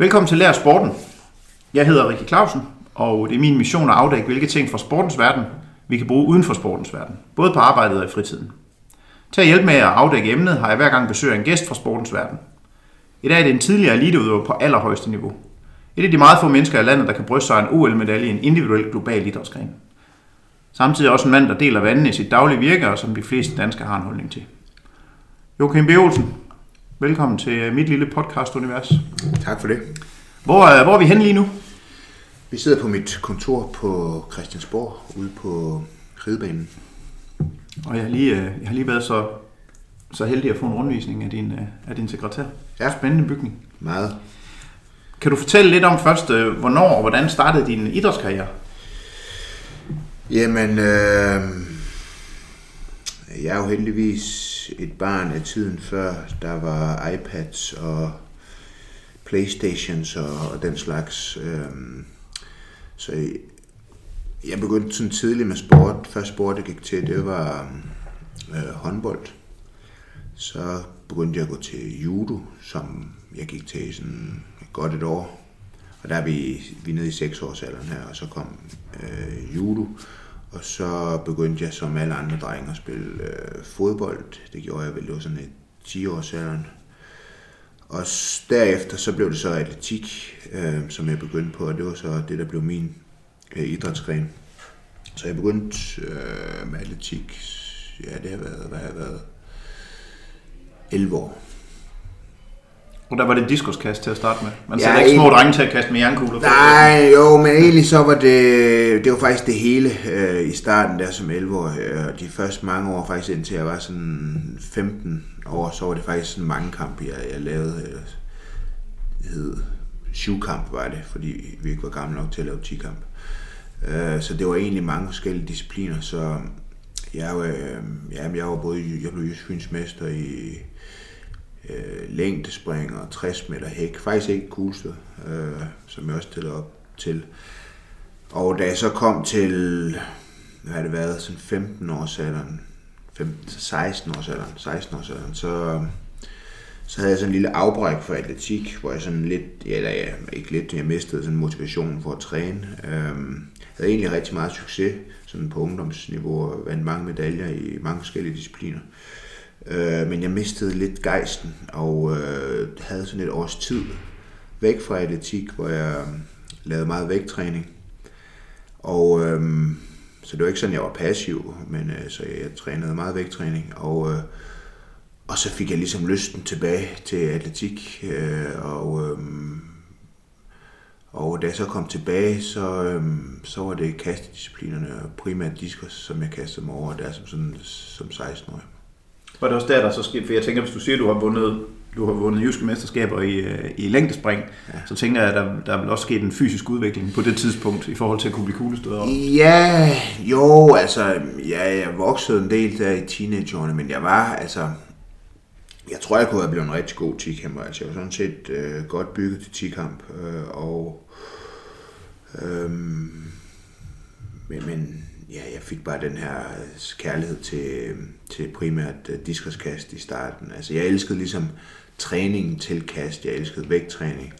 Velkommen til Lær Sporten. Jeg hedder Rikke Clausen, og det er min mission at afdække, hvilke ting fra sportens verden, vi kan bruge uden for sportens verden, både på arbejdet og i fritiden. Til at hjælpe med at afdække emnet, har jeg hver gang besøg en gæst fra sportens verden. I dag er det en tidligere eliteudøver på allerhøjeste niveau. Et af de meget få mennesker i landet, der kan bryste sig en OL-medalje i en individuel global idrætsgren. Samtidig også en mand, der deler vandene i sit daglige virke, og som de fleste danskere har en holdning til. Joachim B. Olsen, velkommen til mit lille podcast-univers. Tak for det. Hvor, er- hvor er vi henne lige nu? Vi sidder på mit kontor på Christiansborg, ude på ridebanen. Og jeg har lige, øh, jeg har lige været så, så heldig at få en rundvisning af din, øh, af din sekretær. Ja. Spændende bygning. Meget. Kan du fortælle lidt om først, øh, hvornår og hvordan startede din idrætskarriere? Jamen, øh, jeg er jo heldigvis et barn af tiden før, der var iPads og Playstations og, og den slags. Øh, så jeg begyndte sådan tidligt med sport. Første sport, jeg gik til, det var øh, håndbold. Så begyndte jeg at gå til judo, som jeg gik til i sådan godt et år. Og der er vi, vi er nede i 6 her, og så kom øh, judo. Og så begyndte jeg som alle andre drenge at spille øh, fodbold. Det gjorde jeg vel, det var sådan et 10 års alderen. Og derefter så blev det så atletik, øh, som jeg begyndte på, og det var så det, der blev min øh, idrætsgren. Så jeg begyndte øh, med atletik, ja det har været, hvad har jeg været, 11 år. Og der var det diskoskast til at starte med. Man Ja, sætter ikke små egentlig- drenge til at kaste med jernkugler. Nej, jo, men egentlig så var det, det var faktisk det hele øh, i starten der som 11 år. Øh, de første mange år, faktisk indtil jeg var sådan 15 år, så var det faktisk sådan mange kampe, jeg, jeg lavede. Øh, det hed syvkamp var det, fordi vi ikke var gamle nok til at lave 10 kamp. Øh, så det var egentlig mange forskellige discipliner, så jeg, øh, jamen, jeg var både, jeg blev jysk mester i øh, længdespring og 60 meter hæk. Faktisk ikke kuglestød, øh, som jeg også stillede op til. Og da jeg så kom til, hvad har det været, sådan 15 års alderen, 15, 16 års alderen, 16 års alderen, så, så havde jeg sådan en lille afbræk for atletik, hvor jeg sådan lidt, ja, eller ja, ikke lidt, jeg mistede sådan motivationen for at træne. Øhm, jeg havde egentlig rigtig meget succes sådan på ungdomsniveau og vandt mange medaljer i mange forskellige discipliner. Øh, Øh, men jeg mistede lidt gejsten og øh, havde sådan et års tid væk fra atletik, hvor jeg øh, lavede meget vægttræning. Og øh, så det var ikke sådan, jeg var passiv, men øh, så jeg trænede meget vægttræning. Og, øh, og så fik jeg ligesom lysten tilbage til atletik. Øh, og, øh, og da jeg så kom tilbage, så, øh, så var det kastedisciplinerne, og primært diskus, som jeg kastede mig over der som, sådan, som 16-årig. Var det også der, der så skete? For jeg tænker, hvis du siger, at du har vundet, du har vundet jyske mesterskaber i, øh, i længdespring, ja. så tænker jeg, at der, der er vel også sket en fysisk udvikling på det tidspunkt, i forhold til at kunne blive kuglestøder. Ja, jo, altså, ja, jeg voksede en del der i teenageårene, men jeg var, altså, jeg tror, jeg kunne have blevet en rigtig god tikhammer. Altså, jeg var sådan set øh, godt bygget til tikamp, øh, og øh, men, men ja, jeg fik bare den her øh, kærlighed til, øh, til primært øh, diskuskast diskoskast i starten. Altså, jeg elskede ligesom træningen til kast, jeg elskede vægttræning,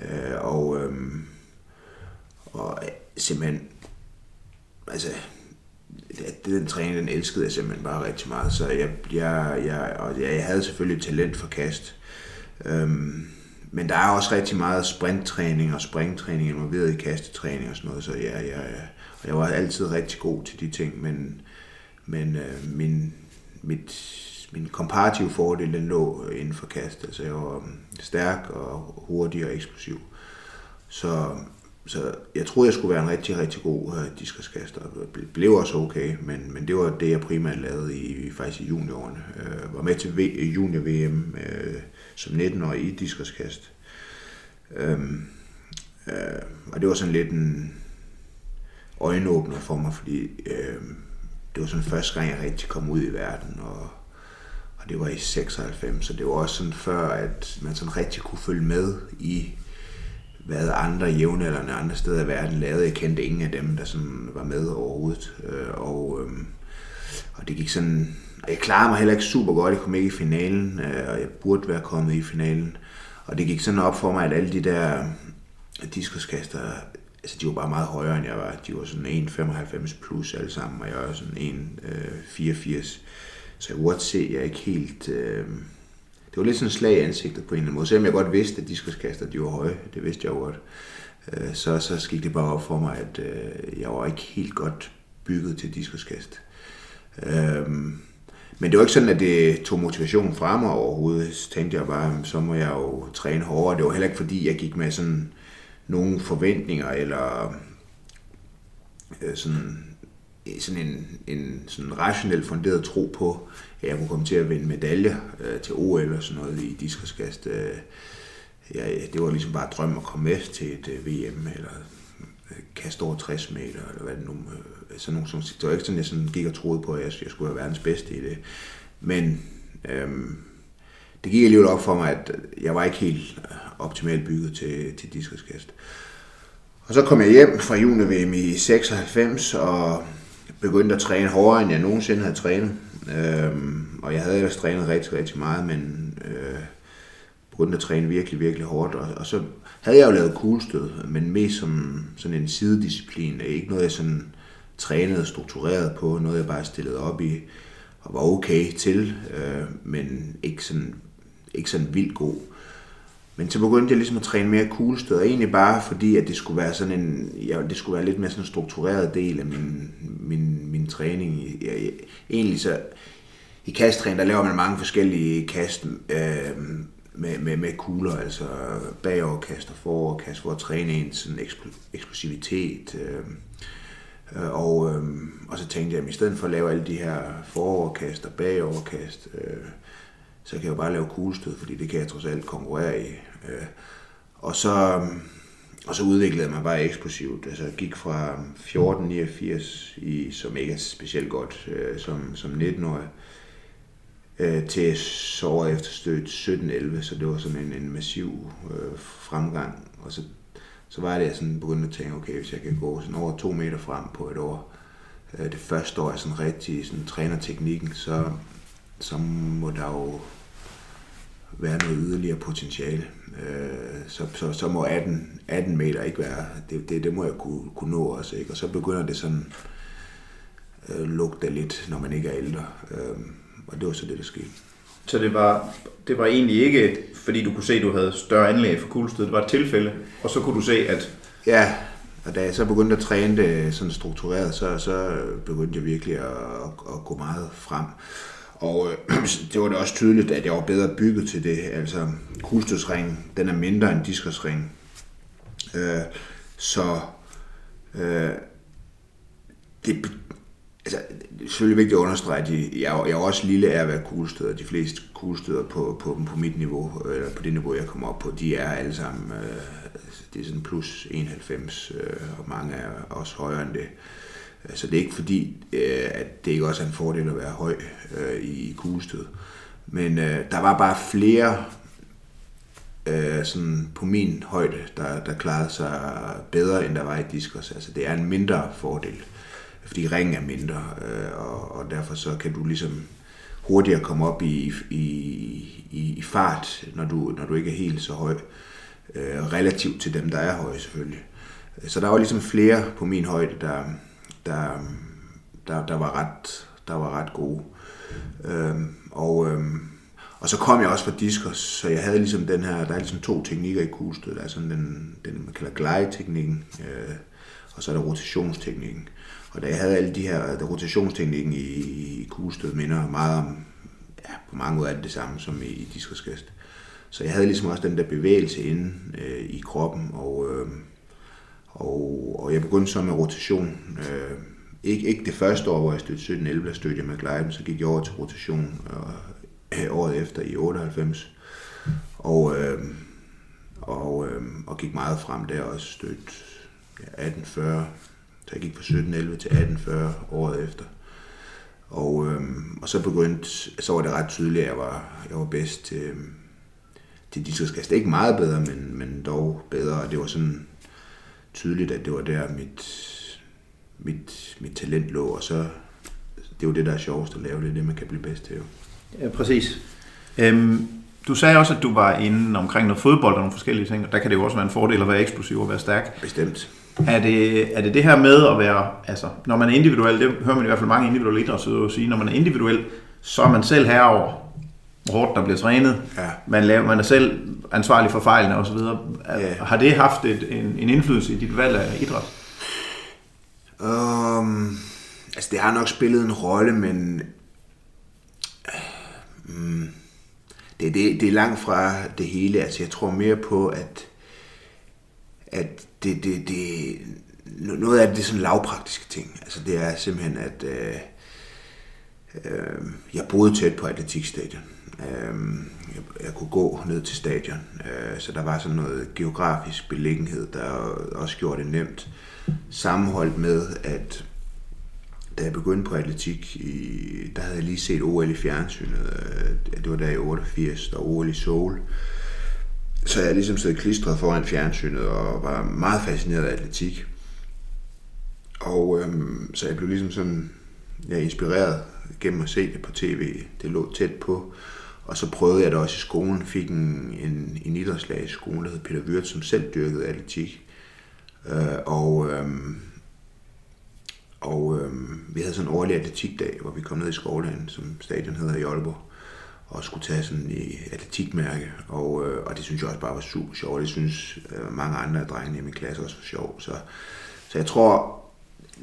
øh, og, øhm, øh, og simpelthen, altså, den træning, den elskede jeg simpelthen bare rigtig meget, så jeg, jeg, jeg, og jeg, jeg havde selvfølgelig talent for kast. Øhm, men der er også rigtig meget sprinttræning og springtræning involveret i kastetræning og sådan noget, så jeg, jeg, jeg var altid rigtig god til de ting, men, men øh, min, mit, min komparative fordel, den lå inden for kast. Altså jeg var um, stærk og hurtig og eksplosiv. Så, så jeg troede, jeg skulle være en rigtig, rigtig god øh, diskoskaster. Det blev også okay, men, men det var det, jeg primært lavede i, faktisk i juniorårene. Øh, var med til v, junior-VM øh, som 19-årig i diskoskast. Øh, øh, og det var sådan lidt en øjenåbner for mig, fordi øh, det var sådan første gang, jeg rigtig kom ud i verden, og, og det var i 96, så det var også sådan før, at man sådan rigtig kunne følge med i, hvad andre jævnaldrende andre steder i verden lavede. Jeg kendte ingen af dem, der sådan var med overhovedet, øh, og, øh, og det gik sådan, jeg klarede mig heller ikke super godt, jeg kom ikke i finalen, øh, og jeg burde være kommet i finalen, Og det gik sådan op for mig, at alle de der diskuskaster, altså de var bare meget højere end jeg var. De var sådan 1,95 plus alle sammen, og jeg var sådan 1,84. Øh, så jeg kunne godt se, at jeg ikke helt... Øh, det var lidt sådan et slag i ansigtet på en eller anden måde. Selvom jeg godt vidste, at diskuskaster de var høje, det vidste jeg jo godt, øh, så, så gik det bare op for mig, at øh, jeg var ikke helt godt bygget til diskuskast. Øh, men det var ikke sådan, at det tog motivationen fra mig overhovedet. Så tænkte jeg bare, så må jeg jo træne hårdere. Det var heller ikke fordi, jeg gik med sådan nogle forventninger eller øh, sådan, øh, sådan en, en sådan rationel funderet tro på, at jeg kunne komme til at vinde medaljer øh, til OL og sådan noget i diskoskast. Øh, ja, det var ligesom bare drøm at komme med til et øh, VM eller øh, kaste over 60 meter, eller hvad det nu øh, sådan nogle, det var ikke sådan, jeg sådan gik og troede på, at jeg, jeg skulle være verdens bedste i det. Men øhm, det gik alligevel op for mig, at jeg var ikke helt øh, optimalt bygget til, til diskoskast. Og så kom jeg hjem fra juni-VM i 96 og begyndte at træne hårdere, end jeg nogensinde havde trænet. Øhm, og jeg havde ellers trænet rigtig, rigtig meget, men øh, begyndte at træne virkelig, virkelig hårdt. Og, og så havde jeg jo lavet kuglestød, men mest som sådan en sidedisciplin. Ikke noget, jeg sådan trænede og struktureret på, noget jeg bare stillede op i og var okay til, øh, men ikke sådan, ikke sådan vildt god. Men så begyndte jeg ligesom at træne mere kuglestød, og egentlig bare fordi, at det skulle være sådan en, ja, det skulle være lidt mere sådan en struktureret del af min, min, min træning. Jeg, jeg, egentlig så, i kasttræning, der laver man mange forskellige kast øh, med, med, med kugler, altså bagoverkast og foroverkast, for at træne en sådan eksplosivitet. Øh, øh, og, øh, og så tænkte jeg, at i stedet for at lave alle de her foroverkast og bagoverkast, øh, så kan jeg jo bare lave kuglestød, fordi det kan jeg trods alt konkurrere i. Øh, og så, og så udviklede jeg mig bare eksplosivt. Altså jeg gik fra um, 1489, i, som ikke er specielt godt, øh, som, som 19-årig, øh, til så året efter stødt 1711, så det var sådan en, en massiv øh, fremgang. Og så, så var det, jeg sådan begyndte at tænke, okay, hvis jeg kan gå sådan over to meter frem på et år, øh, det første år jeg sådan rigtig sådan, træner teknikken, så, så må der jo være noget yderligere potentiale. Øh, så, så, så må 18, 18 meter ikke være, det, det, det må jeg kunne, kunne nå også. Ikke? Og så begynder det sådan øh, lugte lidt, når man ikke er ældre. Øh, og det var så det, der skete. Så det var, det var egentlig ikke, fordi du kunne se, at du havde større anlæg for kuglestød. Det var et tilfælde, og så kunne du se, at... Ja, og da jeg så begyndte at træne det sådan struktureret, så, så begyndte jeg virkelig at, at, at gå meget frem. Og øh, det var det også tydeligt, at jeg var bedre bygget til det. Altså, kuglestødsringen, den er mindre end diskusringen. Øh, så øh, det, altså, det er selvfølgelig vigtigt at understrege, at jeg, jeg er også lille af at være kuglestøder. De fleste kuglestøder på, på, på mit niveau, eller på det niveau, jeg kommer op på, de er alle sammen, øh, altså, det er sådan plus 91, øh, og mange er også højere end det. Så det er ikke fordi, øh, at det ikke også er en fordel at være høj øh, i kuglestød. Men øh, der var bare flere øh, sådan på min højde, der, der klarede sig bedre, end der var i diskos. Altså det er en mindre fordel, fordi ringen er mindre, øh, og, og derfor så kan du ligesom hurtigere komme op i, i, i, i fart, når du, når du ikke er helt så høj, øh, relativt til dem, der er høje selvfølgelig. Så der var ligesom flere på min højde, der, der, der, der, var, ret, der var ret gode. Øhm, og, øhm, og så kom jeg også fra diskos, så jeg havde ligesom den her, der er ligesom to teknikker i kuglestød. Der er sådan den, den man kalder glide-teknikken, øh, og så er der rotationsteknikken. Og da jeg havde alle de her, øh, der rotationsteknikken i, i kuglestød minder meget om, ja, på mange måder er det det samme som i, i diskoskast. Så jeg havde ligesom også den der bevægelse inde øh, i kroppen, og, øh, og, og jeg begyndte så med rotation. Øh, ikke, ikke det første år, hvor jeg stødte 17-11, der stødte jeg med glide, så gik jeg over til rotation øh, året efter i 98. Og, øh, og, øh, og gik meget frem der og stødte ja, 1840. Så jeg gik fra 17-11 til 1840 året efter. Og, øh, og så begyndte, så var det ret tydeligt, at jeg var, jeg var bedst til, til diskoskast. Ikke meget bedre, men, men dog bedre. Og det var sådan tydeligt, at det var der, mit, mit, mit talent lå, og så det er jo det, der er sjovest at lave, det er det, man kan blive bedst til. Jo. Ja, præcis. Øhm, du sagde også, at du var inde omkring noget fodbold og nogle forskellige ting, og der kan det jo også være en fordel at være eksplosiv og være stærk. Bestemt. Er det, er det det her med at være, altså når man er individuel, det hører man i hvert fald mange individuelle idrætsudøvere sige, når man er individuel, så er man selv herover, hårdt der bliver trænet. Ja. Man, laver, man er selv ansvarlig for fejlene osv. Ja. Har det haft et, en, en indflydelse i dit valg af idræt? Um, altså, det har nok spillet en rolle, men um, det, det, det er langt fra det hele. Altså, jeg tror mere på, at, at det, det, det, noget af det, det er sådan lavpraktiske ting. Altså, det er simpelthen, at øh, øh, jeg boede tæt på atletikstadion. Øh, jeg, jeg kunne gå ned til stadion, øh, så der var sådan noget geografisk beliggenhed, der også gjorde det nemt. Sammenholdt med, at da jeg begyndte på atletik, i, der havde jeg lige set OL i fjernsynet. øh, Det var der i 88, der OL i Seoul. Så jeg ligesom sad klistret foran fjernsynet og var meget fascineret af atletik. Og øhm, så jeg blev ligesom sådan ja, inspireret gennem at se det på tv. Det lå tæt på. Og så prøvede jeg det også i skolen. Fik en, en, en idrætslag i skolen, der hed Peter Wirtz, som selv dyrkede atletik. Øh, og øh, og øh, vi havde sådan en årlig atletikdag, hvor vi kom ned i Skovland, som stadion hedder i Aalborg, og skulle tage sådan i atletikmærke. Og, øh, og det synes jeg også bare var super sjovt. Det synes øh, mange andre af drengene i min klasse også var sjovt. Så, så jeg tror,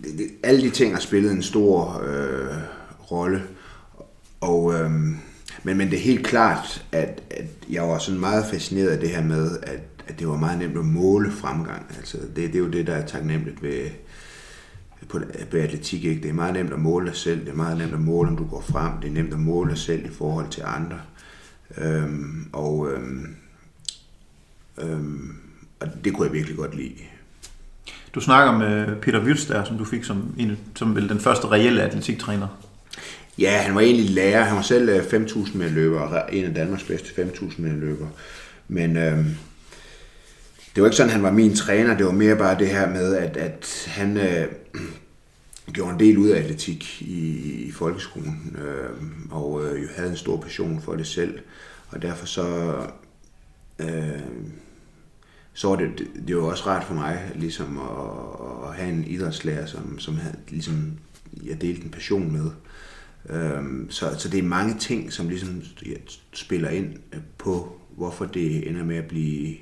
det, det, alle de ting har spillet en stor øh, rolle. Og, øh, men, men det er helt klart, at, at jeg var sådan meget fascineret af det her med, at, at det var meget nemt at måle fremgang. Altså, det, det er jo det, der er taknemmeligt ved, på, på atletik. Ikke? Det er meget nemt at måle dig selv. Det er meget nemt at måle, om du går frem. Det er nemt at måle dig selv i forhold til andre. Øhm, og, øhm, øhm, og det kunne jeg virkelig godt lide. Du snakker med Peter Wirtz der, som du fik som, en, som vel den første reelle atletiktræner. Ja, han var egentlig lærer. Han var selv øh, 5.000 med løber, og en af Danmarks bedste 5.000 med løber. Men øhm, det var ikke sådan, han var min træner. Det var mere bare det her med, at, at han øh, gjorde en del ud af atletik i, i folkeskolen, øh, og øh, jo havde en stor passion for det selv. Og derfor så, øh, så var det, det, det var også rart for mig ligesom at, at have en idrætslærer, som, som havde, ligesom, jeg delte en passion med. Øhm, så, så det er mange ting, som ligesom ja, spiller ind øh, på, hvorfor det ender med at blive,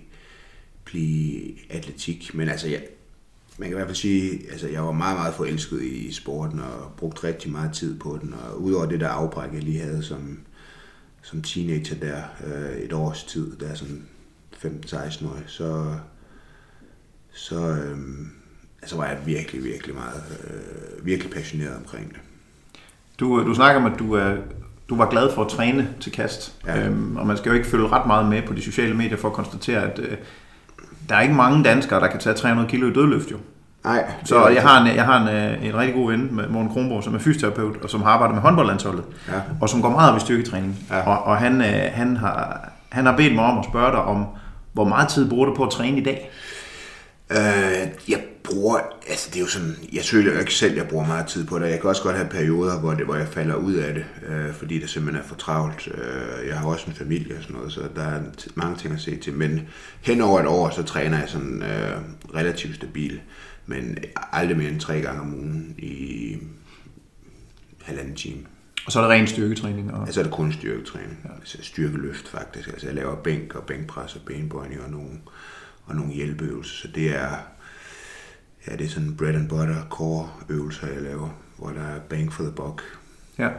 blive atletik. Men altså, jeg, man kan i hvert fald sige, altså jeg var meget, meget forelsket i sporten og brugte rigtig meget tid på den. Og udover det der afbræk, jeg lige havde som, som teenager der, øh, et års tid, der er sådan 15-16 år, så, så øh, altså var jeg virkelig, virkelig meget, øh, virkelig passioneret omkring det. Du, du snakker om, at du, er, du var glad for at træne til kast. Ja. Øhm, og man skal jo ikke følge ret meget med på de sociale medier for at konstatere, at øh, der er ikke mange danskere, der kan tage 300 kilo i dødløft jo. Nej, Så jeg har, en, jeg har en, øh, en rigtig god ven med Morten Kronborg, som er fysioterapeut, og som har arbejdet med håndboldlandsholdet, Ja. og som går meget op i styrketræning. Ja. Og, og han, øh, han, har, han har bedt mig om at spørge dig om, hvor meget tid bruger du på at træne i dag? Øh, jeg bruger, altså det er jo sådan, jeg føler jo ikke selv, jeg bruger meget tid på det. Jeg kan også godt have perioder, hvor, det, hvor jeg falder ud af det, øh, fordi det simpelthen er for travlt. Øh, jeg har også en familie og sådan noget, så der er mange ting at se til. Men hen over et år, så træner jeg sådan øh, relativt stabil, men aldrig mere end tre gange om ugen i halvanden time. Og så er det ren styrketræning. Og, Altså er det kun styrketræning. Ja. Altså styrkeløft faktisk. Altså jeg laver bænk og bænkpres og benbøjning og nogle, og nogle hjælpeøvelser. Så det er, ja, det er sådan bread and butter core øvelser, jeg laver, hvor der er bang for the buck. ja.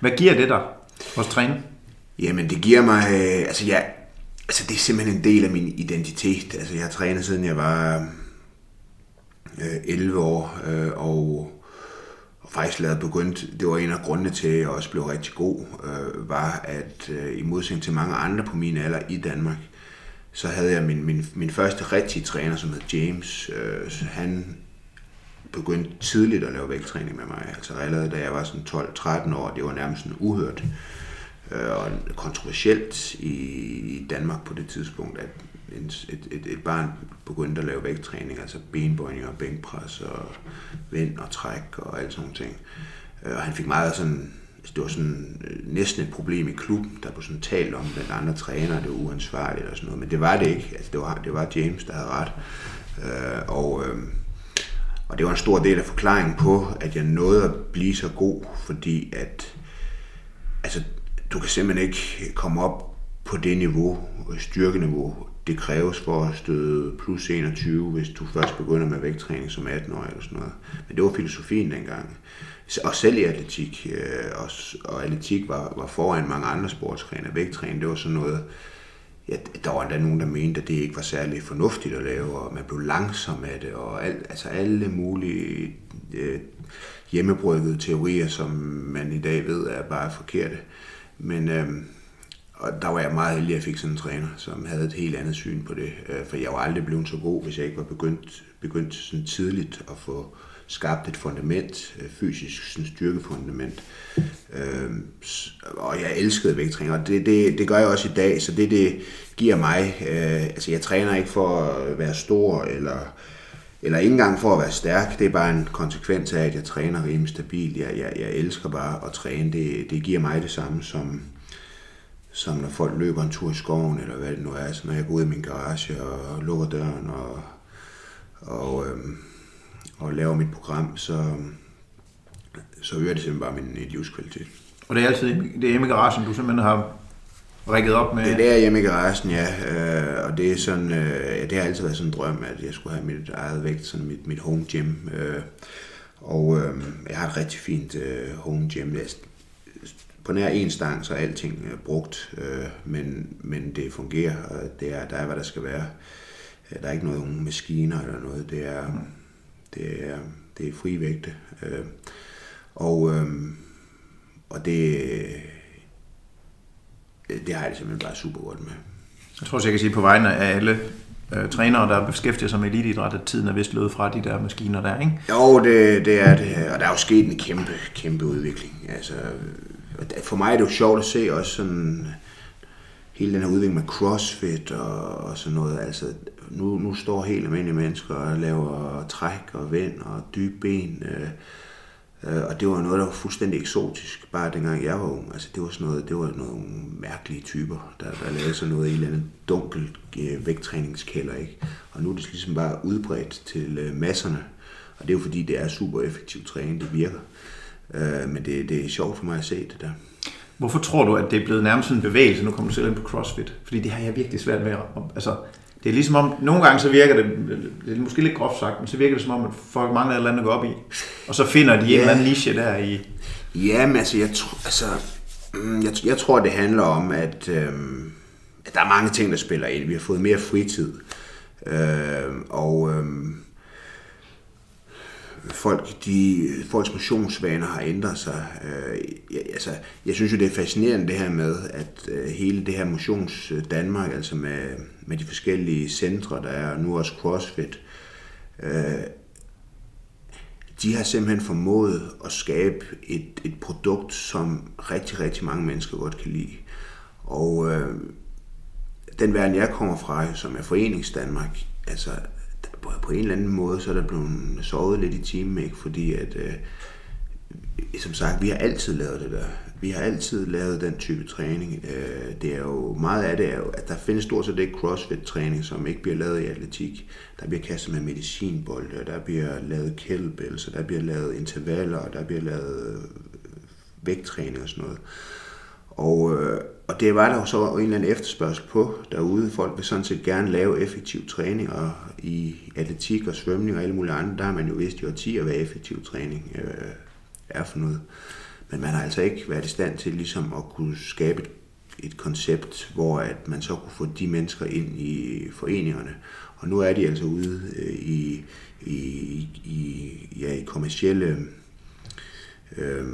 Hvad giver det dig hos træning? Jamen det giver mig, øh, altså jeg, altså det er simpelthen en del af min identitet. Altså jeg har trænet siden jeg var øh, 11 år, øh, og, og faktisk lavet begyndt, det var en af grundene til, at jeg også blev rigtig god, øh, var at øh, i modsætning til mange andre på min alder i Danmark, så havde jeg min, min, min første rigtige træner, som hed James. Øh, så han begyndte tidligt at lave vægttræning med mig. Altså allerede da jeg var sådan 12-13 år, det var nærmest sådan uhørt øh, og kontroversielt i, i Danmark på det tidspunkt, at en, et, et, et barn begyndte at lave vægttræning, altså benbøjning og bænkpres og vind og træk og alt sådan nogle ting. Øh, og han fik meget sådan det var sådan øh, næsten et problem i klubben, der blev sådan talt om, at andre trænere, det var uansvarligt og sådan noget, men det var det ikke. Altså, det, var, det var James, der havde ret. Øh, og, øh, og det var en stor del af forklaringen på, at jeg nåede at blive så god, fordi at altså, du kan simpelthen ikke komme op på det niveau, styrkeniveau, det kræves for at støde plus 21, hvis du først begynder med vægttræning som 18 år eller sådan noget. Men det var filosofien dengang. Og selv i atletik, øh, og, og atletik var, var foran mange andre sportsgrene. Vægttræning, det var sådan noget, ja, der var endda nogen, der mente, at det ikke var særlig fornuftigt at lave, og man blev langsom af det, og alt, altså alle mulige øh, hjemmebryggede teorier, som man i dag ved er bare forkerte. Men øh, og der var jeg meget heldig, at jeg fik sådan en træner, som havde et helt andet syn på det. Øh, for jeg var aldrig blevet så god, hvis jeg ikke var begyndt, begyndt sådan tidligt at få skabt et fundament, øh, fysisk sådan styrkefundament. Øh, og jeg elskede vægttræning, og det, det, det gør jeg også i dag, så det, det giver mig, øh, altså jeg træner ikke for at være stor, eller, eller ikke engang for at være stærk, det er bare en konsekvens af, at jeg træner rimelig stabilt. Jeg, jeg, jeg elsker bare at træne, det, det giver mig det samme som, som når folk løber en tur i skoven, eller hvad det nu er, så når jeg går ud i min garage og lukker døren og, og laver mit program, så, så øger det simpelthen bare min livskvalitet. Og det er altid det er hjemme i garagen, du simpelthen har rigget op med? Det er der hjemme i garagen, ja. Øh, og det er sådan, øh, det har altid været sådan en drøm, at jeg skulle have mit eget vægt, sådan mit, mit home gym. Øh, og øh, jeg har et rigtig fint øh, home gym. Jeg, på nær en stang, så er alting øh, brugt, øh, men, men det fungerer, og det er, der er, hvad der skal være. Der er ikke noget maskiner eller noget, det er, det er, det er fri vægte. Øh, og, øh, og det, det har jeg det simpelthen bare super godt med. Jeg tror, jeg kan sige på vegne af alle øh, trænere, der beskæftiger sig med eliteidræt, at tiden er vist løbet fra de der maskiner der, ikke? Jo, det, det er det, og der er jo sket en kæmpe, kæmpe udvikling. Altså, for mig er det jo sjovt at se også sådan hele den her udvikling med crossfit og, og sådan noget. Altså, nu, nu står helt almindelige mennesker og laver træk og vind og dybe ben. Øh, øh, og det var noget, der var fuldstændig eksotisk, bare dengang jeg var ung. Altså, det var sådan noget, det var nogle mærkelige typer, der, der lavede sådan noget i en eller anden dunkel øh, vægttræningskælder, ikke? Og nu er det ligesom bare udbredt til øh, masserne. Og det er jo fordi, det er super effektiv træning, det virker. Øh, men det, det er sjovt for mig at se det der. Hvorfor tror du, at det er blevet nærmest en bevægelse? Nu kommer du selv ind på CrossFit. Fordi det har jeg virkelig svært med at... Altså, det er ligesom om, nogle gange så virker det, det er måske lidt groft sagt, men så virker det som om, at folk mangler et eller andet at gå op i. Og så finder de ja. en eller anden niche der i... Jamen altså, jeg, tror, altså, mm, jeg, jeg tror, det handler om, at, øhm, at der er mange ting, der spiller ind. Vi har fået mere fritid. Øh, og øhm, folk, de, folks motionsvaner har ændret sig. Øh, jeg, altså, jeg synes jo, det er fascinerende det her med, at øh, hele det her motions Danmark, altså med, med de forskellige centre, der er, nu også CrossFit, øh, de har simpelthen formået at skabe et, et produkt, som rigtig, rigtig mange mennesker godt kan lide. Og øh, den verden, jeg kommer fra, som er Foreningsdanmark, altså på en eller anden måde, så er der blevet sovet lidt i timen, ikke? fordi at, øh, som sagt, vi har altid lavet det der. Vi har altid lavet den type træning. Øh, det er jo, meget af det er jo, at der findes stort set ikke crossfit-træning, som ikke bliver lavet i atletik. Der bliver kastet med medicinbolde, der bliver lavet kettlebells, der bliver lavet intervaller, der bliver lavet vægttræning og sådan noget. Og, øh, og det var der jo så en eller anden efterspørgsel på derude. Folk vil sådan set gerne lave effektiv træning, og i atletik og svømning og alle mulige andre, der har man jo vidst i årtier, hvad effektiv træning øh, er for noget. Men man har altså ikke været i stand til ligesom at kunne skabe et, et koncept, hvor at man så kunne få de mennesker ind i foreningerne. Og nu er de altså ude øh, i, i, i, ja, i kommersielle øh,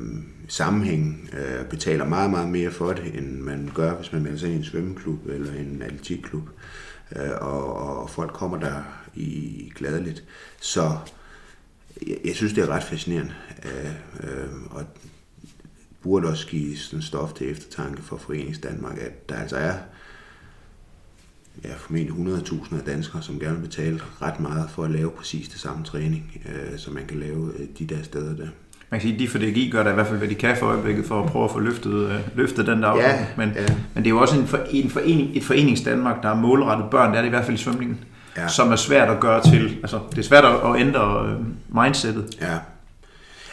sammenhæng øh, betaler meget, meget mere for det, end man gør, hvis man melder sig i en svømmeklub eller en atletikklub. Øh, og, og folk kommer der i gladeligt. Så jeg, jeg synes, det er ret fascinerende. Øh, øh, og burde også give sådan stof til eftertanke for Forenings Danmark, at der altså er ja, formentlig 100.000 af danskere, som gerne vil betale ret meget for at lave præcis det samme træning, øh, som man kan lave øh, de der steder der man kan sige, de for DGI gør der i hvert fald, hvad de kan for øjeblikket, for at prøve at få løftet, øh, løftet den der Ja, men, ja. men det er jo også en, for, en forening, et forenings Danmark, der er målrettet børn, det er det i hvert fald i svømningen, ja. som er svært at gøre til, altså det er svært at, at ændre øh, mindsetet. Ja.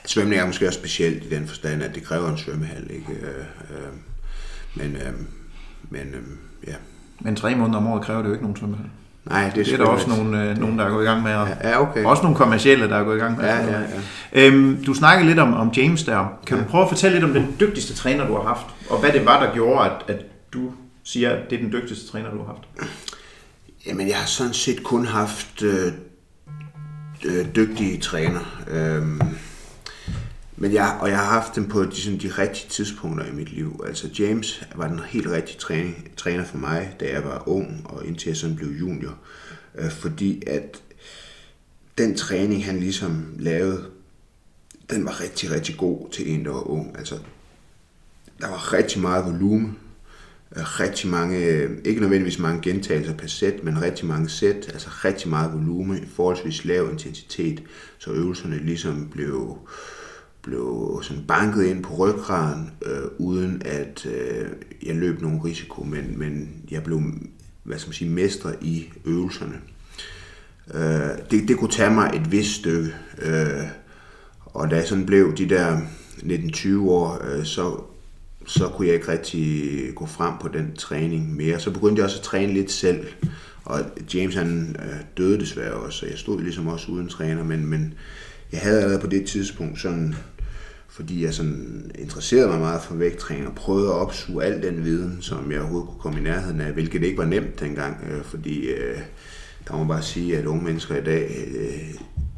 Svømning er måske også specielt i den forstand, at det kræver en svømmehal, ikke? Øh, øh, men, øh, men øh, ja. Men tre måneder om året kræver det jo ikke nogen svømmehal. Nej, det er, Det er der også nogle, øh, nogen, der er gået i gang med. Og, Ja, ja, okay. Også nogle kommercielle, der er gået i gang med. Ja, ja, ja. Øhm, du snakkede lidt om, om James der. Kan du prøve at fortælle lidt om den dygtigste træner, du har haft? Og hvad det var, der gjorde, at, at du siger, at det er den dygtigste træner, du har haft? Jamen, jeg har sådan set kun haft øh, øh, dygtige træner. Øhm, men jeg, og jeg har haft dem på de, sådan, de rigtige tidspunkter i mit liv. Altså James var den helt rigtige træning, træner for mig, da jeg var ung, og indtil jeg sådan blev junior. Øh, fordi at den træning, han ligesom lavede, den var rigtig, rigtig god til en, der var ung. Altså, der var rigtig meget volumen, øh, rigtig mange, øh, ikke nødvendigvis mange gentagelser per sæt, men rigtig mange sæt, altså rigtig meget volumen, forholdsvis lav intensitet, så øvelserne ligesom blev, blev sådan banket ind på ryggraden, øh, uden at øh, jeg løb nogen risiko, men, men jeg blev hvad skal man sige, mester i øvelserne. Øh, det, det kunne tage mig et vist stykke, øh, og da jeg sådan blev de der 19-20 år, øh, så, så kunne jeg ikke rigtig gå frem på den træning mere. Så begyndte jeg også at træne lidt selv, og James han øh, døde desværre også, så jeg stod ligesom også uden træner, men, men jeg havde allerede på det tidspunkt sådan, fordi jeg sådan interesserede mig meget for vægttræning og prøvede at opsuge al den viden, som jeg overhovedet kunne komme i nærheden af, hvilket ikke var nemt dengang, øh, fordi øh, der må man bare sige, at unge mennesker i dag, øh,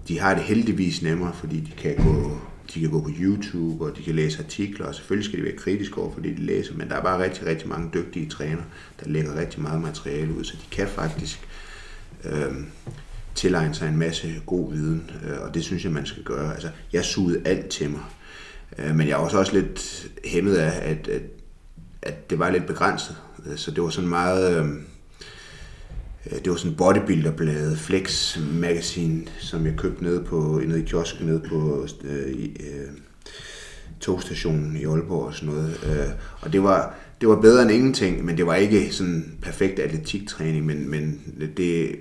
de har det heldigvis nemmere, fordi de kan gå de kan gå på YouTube, og de kan læse artikler, og selvfølgelig skal de være kritiske over for det, de læser, men der er bare rigtig, rigtig mange dygtige trænere, der lægger rigtig meget materiale ud, så de kan faktisk øh, tilegne sig en masse god viden, øh, og det synes jeg, man skal gøre. Altså, jeg sugede alt til mig, øh, men jeg var også, også lidt hæmmet af, at, at, at det var lidt begrænset, øh, så det var sådan meget... Øh, øh det var sådan bodybuilderbladet, Flex Magazine, som jeg købte nede, på, nede i kiosken nede på øh, i, øh, togstationen i Aalborg og sådan noget. Øh, og det var, det var bedre end ingenting, men det var ikke sådan perfekt atletiktræning, men, men det,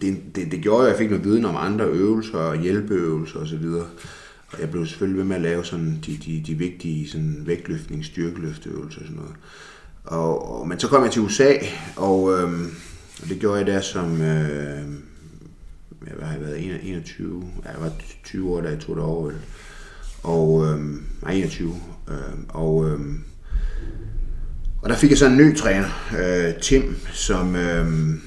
det, det, det gjorde, at jeg fik noget viden om andre øvelser og hjælpeøvelser osv. Og jeg blev selvfølgelig ved med at lave sådan de, de, de vigtige sådan vægtløftning, styrkeløfteøvelser og sådan noget. Og, og, men så kom jeg til USA, og, øhm, og det gjorde jeg der som, øh, jeg har været 21, ja, jeg var 20 år, da jeg tog det over, vel. Og, øhm, nej, 21, øhm, og, øhm, og der fik jeg så en ny træner, øh, Tim, som øhm,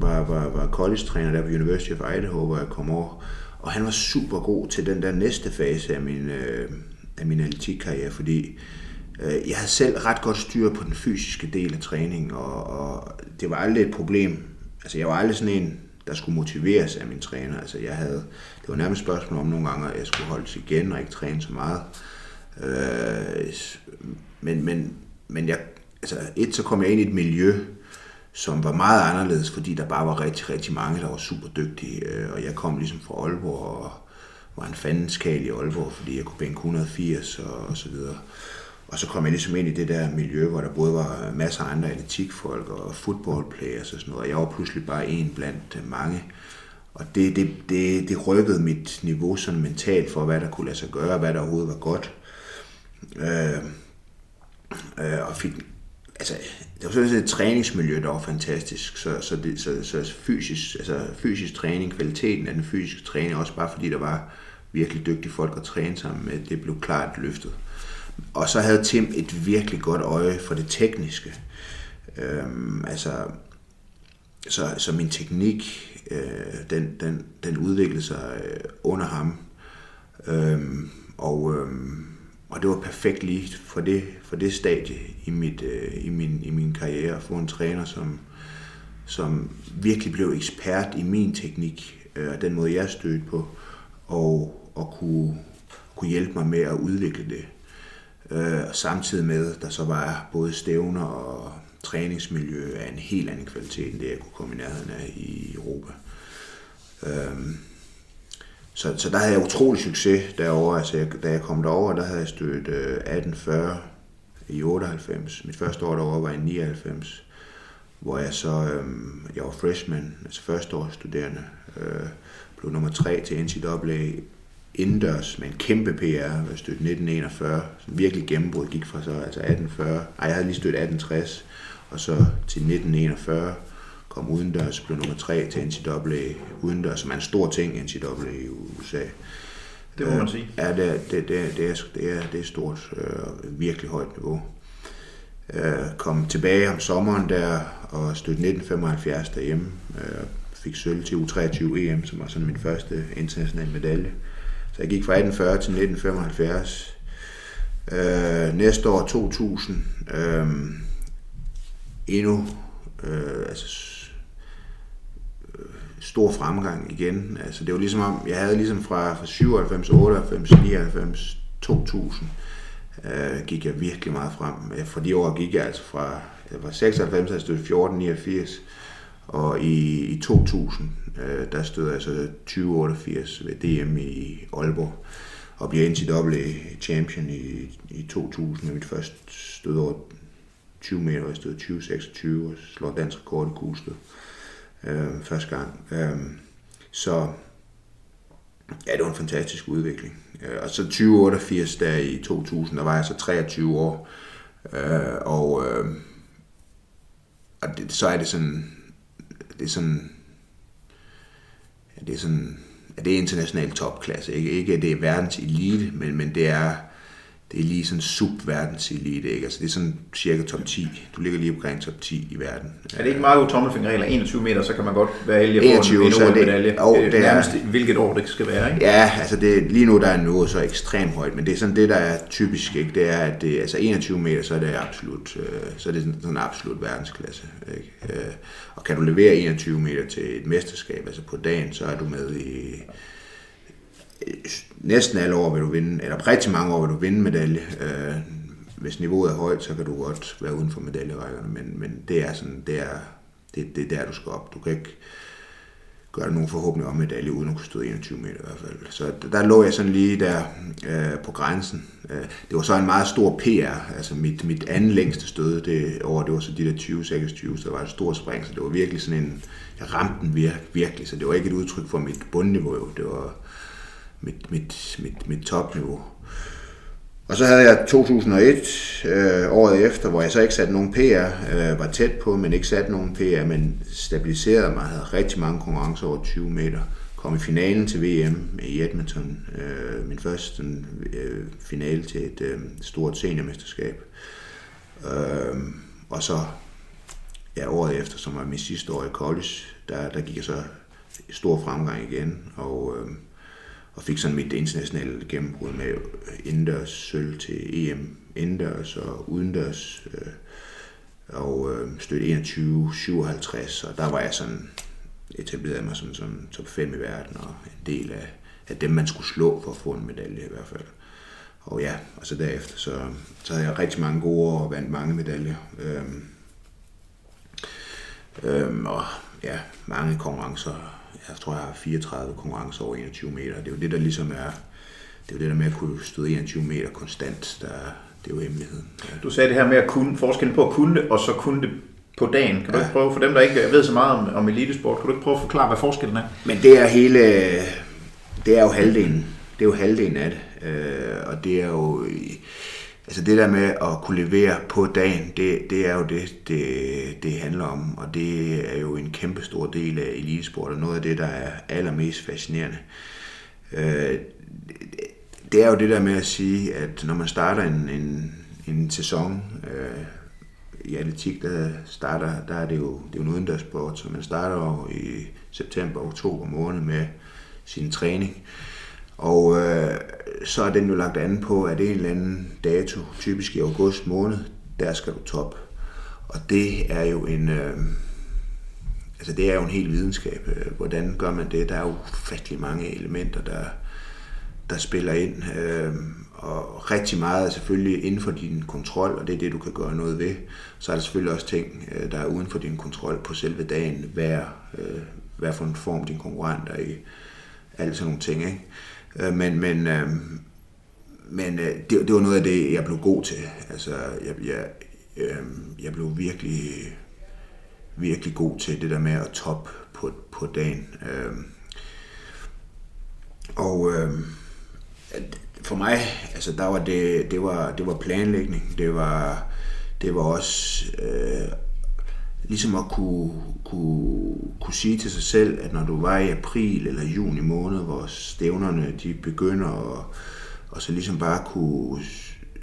var, var, var college-træner der på University of Idaho, hvor jeg kom over. Og han var super god til den der næste fase af min, øh, af min atletikkarriere, fordi øh, jeg havde selv ret godt styr på den fysiske del af træningen, og, og det var aldrig et problem. Altså, jeg var aldrig sådan en, der skulle motiveres af min træner. Altså, jeg havde, det var nærmest et spørgsmål om nogle gange, at jeg skulle holdes igen og ikke træne så meget. Øh, men, men, men jeg, altså, et, så kom jeg ind i et miljø, som var meget anderledes, fordi der bare var rigtig, rigtig mange, der var super dygtige. Øh, og jeg kom ligesom fra Aalborg og var en fandenskal i Aalborg, fordi jeg kunne bænke 180 og, og så videre. Og så kom jeg ligesom ind i det der miljø, hvor der både var masser af andre atletikfolk og footballplayers og sådan noget. Og jeg var pludselig bare en blandt øh, mange. Og det, det, det, det rykkede mit niveau sådan mentalt for, hvad der kunne lade sig gøre, hvad der overhovedet var godt. Øh, øh, og fik, altså, det var sådan et træningsmiljø, der var fantastisk. Så, så, det, så, så fysisk, altså fysisk træning, kvaliteten af den fysiske træning, også bare fordi der var virkelig dygtige folk at træne sammen med, det blev klart løftet. Og så havde Tim et virkelig godt øje for det tekniske. Øhm, altså, så, så min teknik, øh, den, den, den udviklede sig øh, under ham. Øhm, og, øhm, og det var perfekt lige for det, for det stadie i, mit, øh, i, min, i min karriere at få en træner, som, som virkelig blev ekspert i min teknik, øh, og den måde jeg stødte på, og, og kunne, kunne hjælpe mig med at udvikle det. Øh, samtidig med, der så var både stævner og træningsmiljø af en helt anden kvalitet, end det jeg kunne komme i nærheden af i Europa. Øh, så, så der havde jeg utrolig succes derovre. Altså, jeg, da jeg kom derover, der havde jeg stødt øh, 1840 i 98. Mit første år derovre var i 99, hvor jeg så, øh, jeg var freshman, altså førsteårsstuderende, øh, blev nummer 3 til NCAA indendørs med en kæmpe PR, jeg stødt 1941, som virkelig gennembrud, gik fra så altså 1840, ej, jeg havde lige stødt 1860, og så til 1941, kom udendørs, blev nummer 3 til NCAA udendørs, som er en stor ting NCAA i USA. Det må man sige. Ja, det er, det, det, det, er, det, er, det er stort, øh, virkelig højt niveau. Øh, kom tilbage om sommeren der og stødte 1975 derhjemme. Øh, fik sølv til U23 EM, som var sådan min første internationale medalje. Så jeg gik fra 1840 til 1975. Øh, næste år 2000, øh, endnu øh, altså, øh, stor fremgang igen. Altså, det var ligesom om, jeg havde ligesom fra, fra 97, 98, 99, 2000, øh, gik jeg virkelig meget frem. Øh, For de år gik jeg altså fra, jeg var 96, jeg stod 14, 89, og i, i 2000, øh, der stod jeg så 2088 ved DM i Aalborg, og blev NCAA champion i, i 2000 med mit første stød over 20 meter, og jeg stod 2026 og slår dansk rekord i kuglestød øh, øh, første gang. Øh, så ja, det var en fantastisk udvikling. Øh, og så 2088 der i 2000, der var jeg så 23 år, øh, og, øh, og det, så er det sådan, det er sådan, det er sådan, det er international topklasse. Ikke, ikke at det er verdens elite, men, men det er, det er lige sådan subverdenselite, ikke? Altså det er sådan cirka top 10. Du ligger lige omkring top 10 i verden. Er det ikke meget tommelfingerregler? 21 meter, så kan man godt være heldig at få 21, en, en det- jo, det er det er- nærmest hvilket år det skal være, ikke? Ja, altså det, lige nu der er nået så ekstremt højt, men det er sådan det, der er typisk, ikke? det er, at det, altså 21 meter, så er det absolut, øh, så er det sådan, sådan en absolut verdensklasse. Ikke? Øh, og kan du levere 21 meter til et mesterskab, altså på dagen, så er du med i næsten alle år vil du vinde, eller rigtig mange år vil du vinde medalje. Øh, hvis niveauet er højt, så kan du godt være uden for medaljerækkerne, men, men det er sådan, det er, det, det er der, du skal op. Du kan ikke gøre dig nogen forhåbentlig om medalje, uden at kunne stå 21 meter i hvert fald. Så der lå jeg sådan lige der øh, på grænsen. Øh, det var så en meget stor PR, altså mit, mit anden længste stød det år, det var så de der 20-26, så der var et stort spring, så det var virkelig sådan en, jeg ramte den vir, virkelig, så det var ikke et udtryk for mit bundniveau, det var mit, mit, mit, mit topniveau. Og så havde jeg 2001, øh, året efter, hvor jeg så ikke satte nogen PR, øh, var tæt på, men ikke satte nogen PR, men stabiliserede mig, havde rigtig mange konkurrencer over 20 meter. Kom i finalen til VM i Edmonton, øh, min første øh, finale til et øh, stort seniormesterskab. Øh, og så ja, året efter, som var min sidste år i college, der, der gik jeg så stor fremgang igen, og, øh, og fik sådan mit internationale gennembrud med indendørs sølv til EM indendørs og udendørs, øh, og øh, støtte 21, 57, og der var jeg sådan etableret mig som, som top 5 i verden, og en del af, af dem, man skulle slå for at få en medalje i hvert fald. Og ja, og så derefter, så, så havde jeg rigtig mange gode år og vandt mange medaljer. Øhm, øhm, og ja, mange konkurrencer. Jeg tror, jeg har 34 konkurrencer over 21 meter. Det er jo det, der ligesom er, det er jo det der med at kunne stå 21 meter konstant, der, det er jo hemmeligheden. Ja. Du sagde det her med at kunne, forskellen på at kunne det, og så kunne det på dagen. Kan du Ja. ikke prøve, for dem der ikke ved så meget om, om elitesport, kan du ikke prøve at forklare, hvad forskellen er? Men det er hele, det er jo halvdelen. Det er jo halvdelen af det. Øh, og det er jo, altså det der med at kunne levere på dagen, det, det er jo det, det, det handler om. Og det er jo en kæmpe stor del af elitesport, og noget af det, der er allermest fascinerende. Øh, det er jo det der med at sige, at når man starter en, en, en sæson, øh, i atletik, der starter, der er det jo, det er jo en udendørssport, så man starter jo i september, oktober måned med sin træning. Og øh, så er den jo lagt an på, at det er en eller anden dato, typisk i august måned, der skal du top. Og det er jo en, øh, altså det er jo en hel videnskab. Øh, hvordan gør man det? Der er jo ufattelig mange elementer, der, der spiller ind. Øh, og rigtig meget er selvfølgelig inden for din kontrol, og det er det, du kan gøre noget ved. Så er der selvfølgelig også ting, øh, der er uden for din kontrol på selve dagen. Hvad øh, hvad for en form din konkurrent er i. Alt sådan nogle ting, ikke? Øh, men men, øh, men øh, det, det var noget af det, jeg blev god til. Altså, jeg, jeg, øh, jeg blev virkelig, virkelig god til det der med at top på, på dagen. Øh, og øh, for mig, altså der var det, det var, det var planlægning, det var, det var også øh, ligesom at kunne, kunne, kunne sige til sig selv, at når du var i april eller juni måned, hvor stævnerne de begynder, og, og så ligesom bare kunne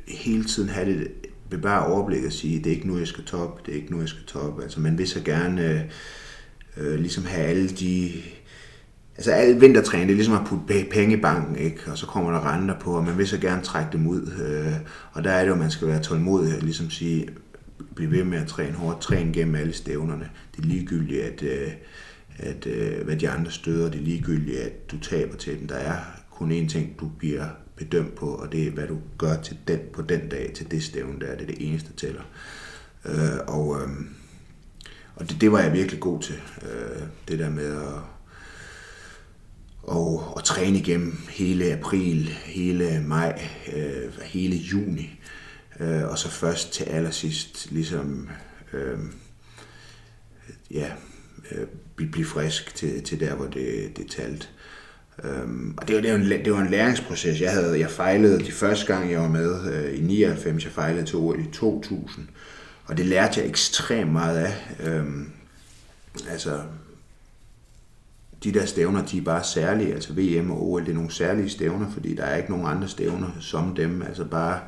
hele tiden have det bevare overblik og sige, det er ikke nu, jeg skal top, det er ikke nu, jeg skal top. Altså man vil så gerne øh, ligesom have alle de Altså al vintertræning, det er ligesom at putte penge i banken, ikke? og så kommer der renter på, og man vil så gerne trække dem ud. Øh, og der er det jo, at man skal være tålmodig og ligesom sige, blive ved med at træne hårdt, træne gennem alle stævnerne. Det er ligegyldigt, at, øh, at, øh, hvad de andre støder, det er ligegyldigt, at du taber til dem. Der er kun én ting, du bliver bedømt på, og det er, hvad du gør til den, på den dag, til det stævne der. Det er det eneste, der tæller. Øh, og øh, og det, det var jeg virkelig god til, øh, det der med at og, og træne igennem hele april, hele maj, øh, hele juni. Øh, og så først til allersidst ligesom øh, ja, øh, blive, frisk til, til der, hvor det, det talte. Øhm, og det var, det, var en, det var en læringsproces. Jeg havde jeg fejlede de første gang, jeg var med øh, i 99. Jeg fejlede til OL i 2000. Og det lærte jeg ekstremt meget af. Øhm, altså, de der stævner, de er bare særlige, altså VM og OL, det er nogle særlige stævner, fordi der er ikke nogen andre stævner som dem, altså bare,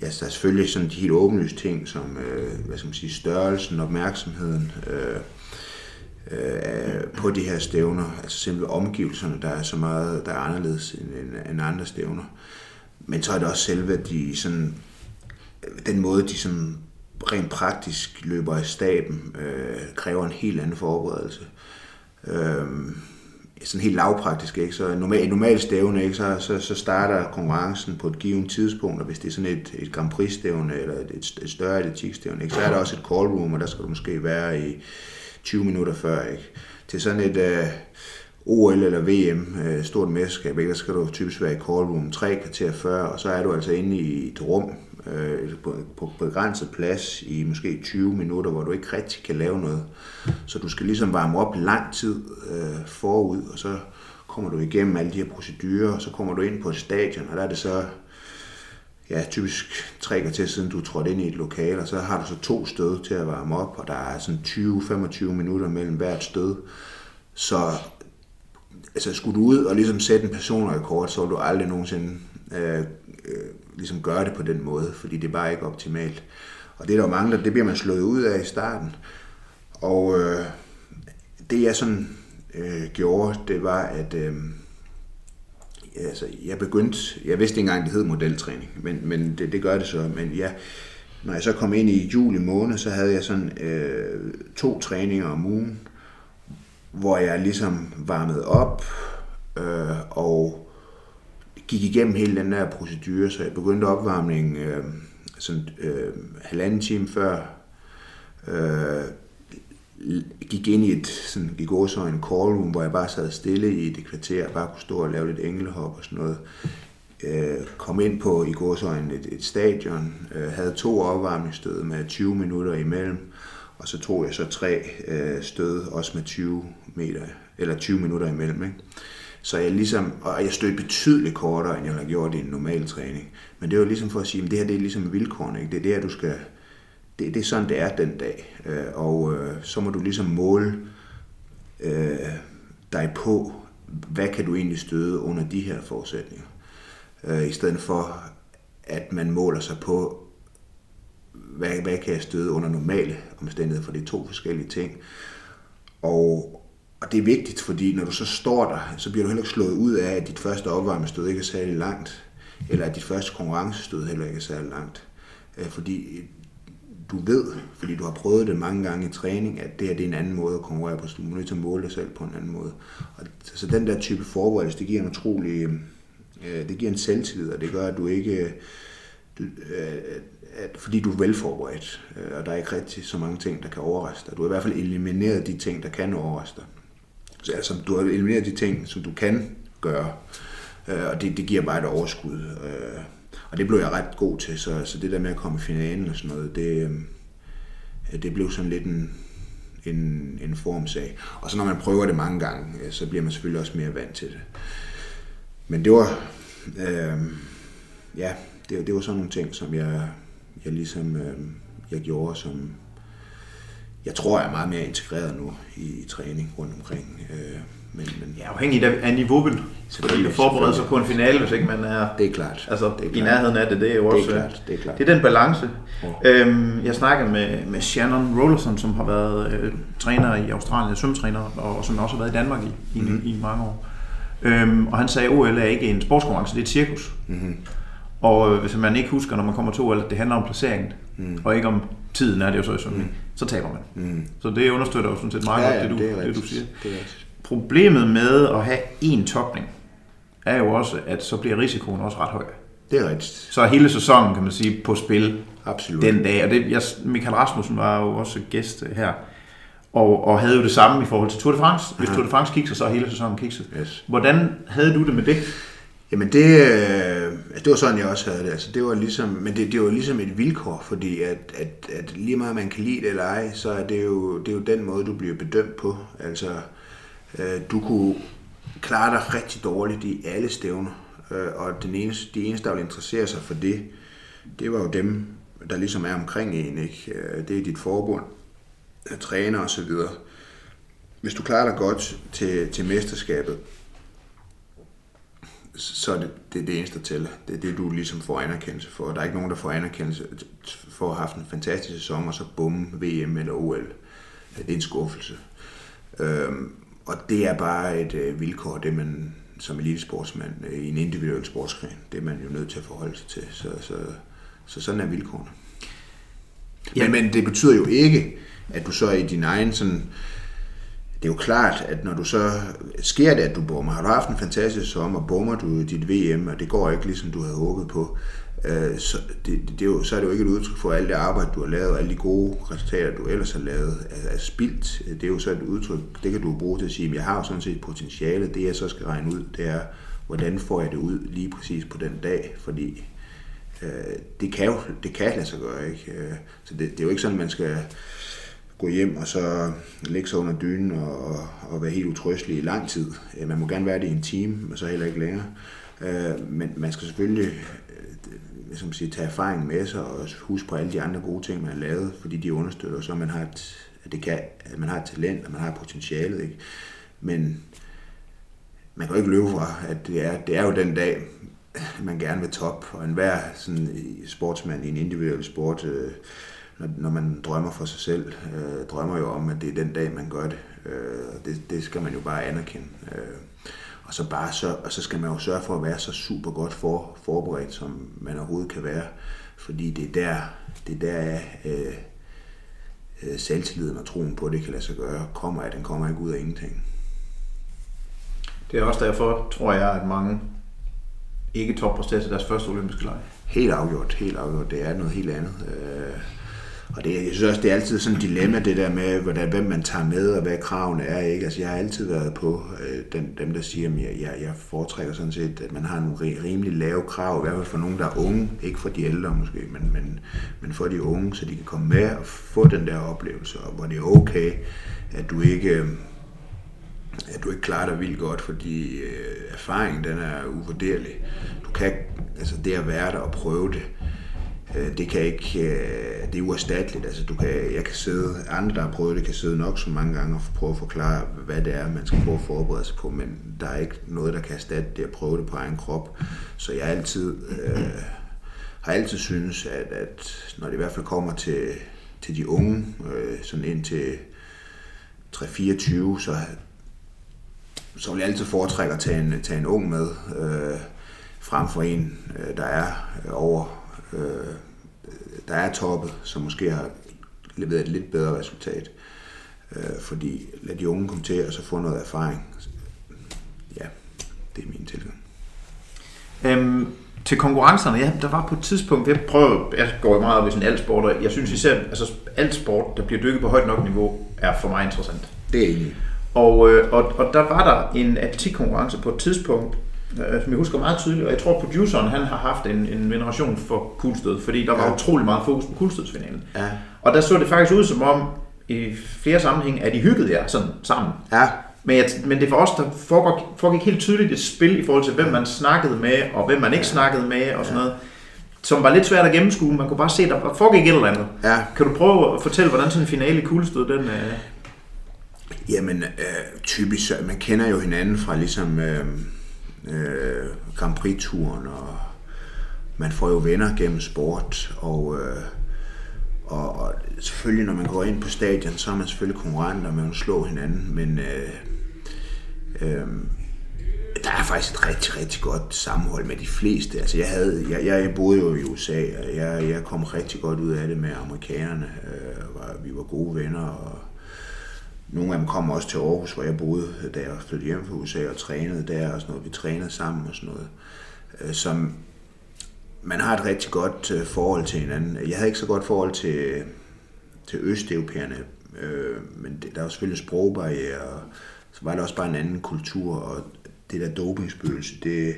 ja, der er selvfølgelig sådan de helt åbenlyse ting, som, øh, hvad skal man sige, størrelsen, opmærksomheden, øh, øh, på de her stævner, altså simpelthen omgivelserne, der er så meget, der er anderledes end, end, end andre stævner. Men så er det også selve de sådan, den måde, de sådan rent praktisk løber i staben, øh, kræver en helt anden forberedelse. Øh, sådan helt lavpraktisk, ikke? så normal, normalt stævne, ikke? Så, så, så, starter konkurrencen på et givet tidspunkt, og hvis det er sådan et, et Grand Prix stævne, eller et, et større atletikstævne, ikke? så er der også et call room, og der skal du måske være i 20 minutter før. Ikke? Til sådan et øh, uh, OL eller VM, uh, øh, stort mesterskab, ikke? der skal du typisk være i call room 3 kvarter før, og så er du altså inde i et rum, øh, på, på begrænset plads i måske 20 minutter, hvor du ikke rigtig kan lave noget. Så du skal ligesom varme op lang tid øh, forud, og så kommer du igennem alle de her procedurer, og så kommer du ind på et stadion, og der er det så ja, typisk tre til, siden du trådte ind i et lokal, og så har du så to stød til at varme op, og der er sådan 20-25 minutter mellem hvert stød. Så altså, skulle du ud og ligesom sætte en personrekord, så vil du aldrig nogensinde øh, øh, ligesom gøre det på den måde, fordi det er bare ikke optimalt. Og det er der jo mange, der, det bliver man slået ud af i starten. Og øh, det jeg sådan øh, gjorde, det var, at øh, altså, jeg begyndte, jeg vidste ikke engang, det hed modeltræning, men, men det, det gør det så. Men ja, når jeg så kom ind i juli måned, så havde jeg sådan øh, to træninger om ugen, hvor jeg ligesom varmede op, øh, og gik igennem hele den der procedure, så jeg begyndte opvarmningen øh, sådan øh, halvanden time før, øh, gik ind i et sådan, gik så en call room, hvor jeg bare sad stille i det kvarter, bare kunne stå og lave lidt englehop og sådan noget. Øh, kom ind på i gåsøjne et, et stadion, øh, havde to opvarmningsstød med 20 minutter imellem, og så tog jeg så tre øh, stød, også med 20 meter, eller 20 minutter imellem. Ikke? Så jeg ligesom, og jeg stod betydeligt kortere, end jeg har gjort i en normal træning. Men det var ligesom for at sige, at det her det er ligesom vilkårene. Ikke? Det er det her, du skal, det, det er sådan, det er den dag. Øh, og øh, så må du ligesom måle øh, dig på, hvad kan du egentlig støde under de her forudsætninger. Øh, I stedet for, at man måler sig på, hvad, hvad kan jeg støde under normale omstændigheder, for det er to forskellige ting. Og, og det er vigtigt, fordi når du så står der, så bliver du heller ikke slået ud af, at dit første opvarmestød ikke er særlig langt, eller at dit første konkurrencestød heller ikke er særlig langt. Øh, fordi øh, du ved, fordi du har prøvet det mange gange i træning, at det her det er en anden måde at konkurrere på, så du er nødt til at måle dig selv på en anden måde. Og, så den der type forberedelse, det giver en utrolig, øh, det giver en selvtillid, og det gør, at du ikke, øh, du, øh, at, fordi du er velforberedt, øh, og der er ikke rigtig så mange ting, der kan overraske dig. Du har i hvert fald elimineret de ting, der kan overraske dig. Så altså, du har elimineret de ting, som du kan gøre. Øh, og det, det giver bare et overskud. Øh, og det blev jeg ret god til, så, så det der med at komme i finalen og sådan noget, det, øh, det blev sådan lidt en, en, en formsag. Og så når man prøver det mange gange, øh, så bliver man selvfølgelig også mere vant til det. Men det var, øh, ja, det, det var sådan nogle ting, som jeg, jeg ligesom, øh, jeg gjorde, som jeg tror, jeg er meget mere integreret nu i, i træning rundt omkring. Øh, men, men, ja, afhængigt af, af niveauet. Fordi at forberede sig på en finale, hvis ikke man er, det er klart. Altså, det er klart. i nærheden af det, det er jo også... Det er klart. Det er, klart. det er den balance. Ja. Øhm, jeg snakkede med, med Shannon Rollerson, som har været øh, træner i Australien, svømmetræner, og som også har været i Danmark i, mm-hmm. i, i mange år. Øhm, og han sagde, at OL er ikke en sportskonkurrence, det er et cirkus. Mm-hmm. Og øh, hvis man ikke husker, når man kommer til OL, at det handler om placeringen, mm. og ikke om tiden, er det jo så i svømning, mm. Så taber man. Mm. Så det understøtter jo sådan set meget ja, godt, det, du, det, det du siger. Det er Problemet med at have én topning, er jo også, at så bliver risikoen også ret høj. Det er rigtigt. Så er hele sæsonen, kan man sige, på spil Absolut. den dag. Og det, jeg, Michael Rasmussen var jo også gæst her, og, og havde jo det samme i forhold til Tour de France. Hvis Aha. Tour de France kikser, så er hele sæsonen kikset. Yes. Hvordan havde du det med det? Jamen det, øh, det var sådan, jeg også havde det. Altså, det var ligesom, men det, det var ligesom et vilkår, fordi at, at, at lige meget man kan lide det eller ej, så er det jo, det er jo den måde, du bliver bedømt på. Altså, Øh, du kunne klare dig rigtig dårligt i alle stævner, øh, og den eneste, de eneste, der vil interessere sig for det, det var jo dem, der ligesom er omkring en. Ikke? Øh, det er dit forbund, træner og så videre. Hvis du klarer dig godt til, til mesterskabet, så er det, det er det eneste, der tæller. Det er det, du ligesom får anerkendelse for. Der er ikke nogen, der får anerkendelse for at have haft en fantastisk sæson, og så bum VM eller OL. Det er en skuffelse. Øhm, og det er bare et øh, vilkår, det man som elitesportsmand øh, i en individuel sportsgren, det er man jo nødt til at forholde sig til. Så, så, så sådan er vilkårene. Ja. Men, men det betyder jo ikke, at du så i din egen sådan... Det er jo klart, at når du så sker det, at du bommer, har du haft en fantastisk sommer, bommer du dit VM, og det går ikke ligesom du havde håbet på, øh, så, det, det, er jo, så er det jo ikke et udtryk for, at alt det arbejde, du har lavet, og alle de gode resultater, du ellers har lavet, er, er spildt. Det er jo så et udtryk, det kan du bruge til at sige, at jeg har jo sådan set potentiale. Det jeg så skal regne ud, det er, hvordan får jeg det ud lige præcis på den dag, fordi øh, det kan jo det kan lade sig gøre. Ikke? Øh, så det, det er jo ikke sådan, man skal gå hjem og så lægge sig under dynen og, og være helt utrøstelig i lang tid. Øh, man må gerne være det i en time, men så heller ikke længere. Øh, men man skal selvfølgelig øh, som siger, tage erfaring med sig og huske på alle de andre gode ting, man har lavet, fordi de understøtter, så man har et, at, det kan, at man har et talent, og man har potentialet. Ikke? Men man kan jo ikke løbe fra, at det er, det er jo den dag, man gerne vil top, og enhver sådan, sportsmand i en individuel sport, øh, når, når man drømmer for sig selv, øh, drømmer jo om, at det er den dag, man gør det. Øh, det, det skal man jo bare anerkende. Øh, og så, bare så, og så skal man jo sørge for at være så super godt for, forberedt, som man overhovedet kan være. Fordi det er der, det er der øh, øh, selvtilliden og troen på, at det kan lade sig gøre, kommer at den kommer ikke ud af ingenting. Det er også derfor, tror jeg, at mange ikke toppræsterer til deres første olympiske lege. Helt afgjort, helt afgjort. Det er noget helt andet. Øh, og det, jeg synes også, det er altid sådan et dilemma, det der med, hvordan, hvem man tager med, og hvad kravene er. Ikke? Altså, jeg har altid været på øh, den, dem, der siger, at jeg, jeg, jeg foretrækker sådan set, at man har nogle rimelig lave krav, i hvert fald for nogen, der er unge, ikke for de ældre måske, men, men, men for de unge, så de kan komme med og få den der oplevelse, og hvor det er okay, at du ikke, øh, at du ikke klarer dig vildt godt, fordi øh, erfaringen den er uvurderlig. Du kan, altså det at være der og prøve det, Øh, det kan ikke, øh, det er uerstatteligt. Altså, du kan, jeg kan sidde, andre der har prøvet det, kan sidde nok så mange gange og prøve at forklare, hvad det er, man skal prøve at forberede sig på, men der er ikke noget, der kan erstatte det at prøve det på egen krop. Så jeg altid, øh, har altid synes, at, at når det i hvert fald kommer til, til de unge, øh, sådan ind til 3-24, så, så vil jeg altid foretrække at tage en, tage en ung med, øh, frem for en, øh, der er over øh, der er toppet, som måske har leveret et lidt bedre resultat. Øh, fordi lad de unge komme til og så få noget erfaring. Ja, det er min tilgang. Øhm, til konkurrencerne, ja, der var på et tidspunkt, jeg prøver, jeg går meget op i sådan alt sport, og jeg synes især, altså alt sport, der bliver dykket på højt nok niveau, er for mig interessant. Det er enig. Og, øh, og, og der var der en atletikkonkurrence på et tidspunkt, øh, som jeg husker meget tydeligt, og jeg tror, produceren han har haft en, en veneration for kuglestød, fordi der var Ja. utrolig meget fokus på kuglestødsfinalen. Ja. Og der så det faktisk ud som om, i flere sammenhænge, at de hyggede jer sådan sammen. Ja, Men, jeg, men det for os, der foregik, foregik helt tydeligt et spil i forhold til, hvem man snakkede med, og hvem man ikke snakkede med, og sådan noget, som var lidt svært at gennemskue. Man kunne bare se, at der foregik et eller andet. ja. Kan du prøve at fortælle, hvordan sådan en finale i kuglestød, den... Øh... Jamen, øh, typisk, man kender jo hinanden fra ligesom øh, øh, Grand Prix-turen, og man får jo venner gennem sport, og, øh, og, og selvfølgelig, når man går ind på stadion, så er man selvfølgelig konkurrenter, man vil slå hinanden, men øh, øh, der er faktisk et rigtig, rigtig godt sammenhold med de fleste. Altså, jeg, havde, jeg, jeg boede jo i USA, og jeg, jeg kom rigtig godt ud af det med amerikanerne. Øh, var, vi var gode venner, og nogle af dem kom også til Aarhus, hvor jeg boede, da jeg flyttede hjem fra USA og trænede der og sådan noget. Vi trænede sammen og sådan noget. Øh, Som man har et rigtig godt øh, forhold til hinanden. Jeg havde ikke så godt forhold til, til østeuropæerne, øh, men det, der var selvfølgelig sprogbarriere, og så var der også bare en anden kultur, og det der dopingspøgelse, det,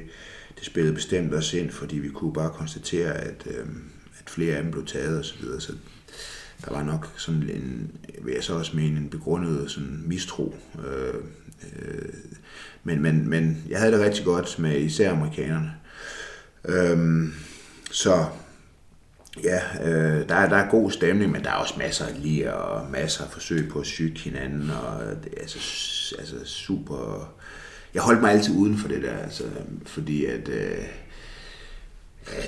det spillede bestemt også ind, fordi vi kunne bare konstatere, at, øh, at flere af dem blev taget osv., så, videre. så der var nok sådan en, vil jeg så også mene, en begrundet sådan mistro. Øh, øh, men, men, men jeg havde det rigtig godt med især amerikanerne. Øhm, så ja, øh, der, er, der er god stemning, men der er også masser af lige og masser af forsøg på at syge hinanden, og det er altså, altså super... Jeg holdt mig altid uden for det der, altså, fordi at... Øh,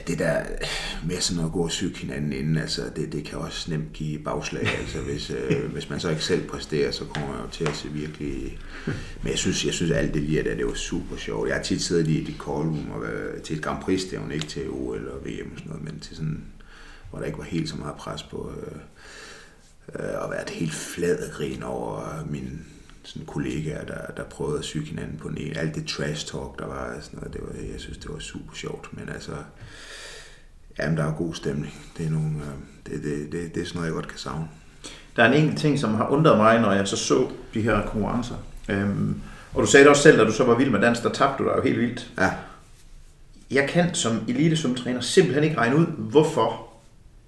det der med sådan at gå og syge hinanden inden, altså det, det kan også nemt give bagslag. Altså hvis, øh, hvis man så ikke selv præsterer, så kommer man jo til at se virkelig... Men jeg synes, jeg synes alt det lige, at det var super sjovt. Jeg har tit siddet i et call room og været til et Grand Prix stævn, ikke til OL og VM og sådan noget, men til sådan, hvor der ikke var helt så meget pres på øh, øh, og været helt flad grin over mine sådan kollegaer, der, der prøvede at syge hinanden på den ene. Alt det trash talk, der var, sådan noget, det var, jeg synes, det var super sjovt. Men altså, jamen, der er god stemning. Det er, nogle, øh, det, det, det, det er sådan noget, jeg godt kan savne. Der er en enkelt ting, som har undret mig, når jeg så så de her konkurrencer. Øhm, og du sagde det også selv, da du så var vild med dans, der tabte du dig jo helt vildt. Ja, Jeg kan som elitesvømmetræner simpelthen ikke regne ud, hvorfor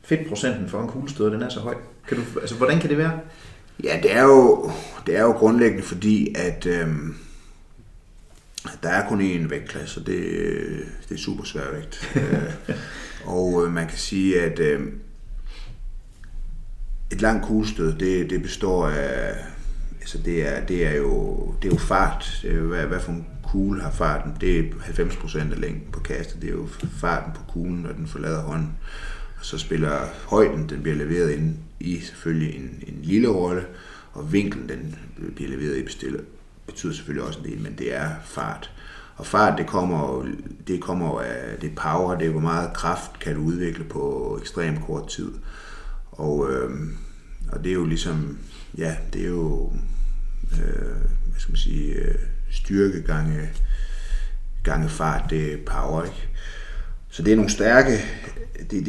fedtprocenten for en kuglestød, den er så høj. Kan du, altså, hvordan kan det være? Ja, det er jo, det er jo grundlæggende fordi, at øhm, der er kun én vægtklasse, og det, det er super svær vægt. Øh, og øh, man kan sige, at øh, et langt kuglestød, det, det består af, altså det er, det er jo, det er jo fart. Det er jo, hvad, hvad for en kugle har farten? Det er 90% af længden på kastet. Det er jo farten på kuglen, når den forlader hånden. Og så spiller højden, den bliver leveret ind i selvfølgelig en, en lille rolle, og vinklen, den bliver leveret i bestiller, betyder selvfølgelig også en del, men det er fart. Og fart, det kommer det kommer jo af det power, det er hvor meget kraft kan du udvikle på ekstrem kort tid. Og, øh, og det er jo ligesom, ja, det er jo, øh, hvad skal man sige, øh, styrke gange, gange fart, det er power, ikke? Så det er nogle stærke, det, det,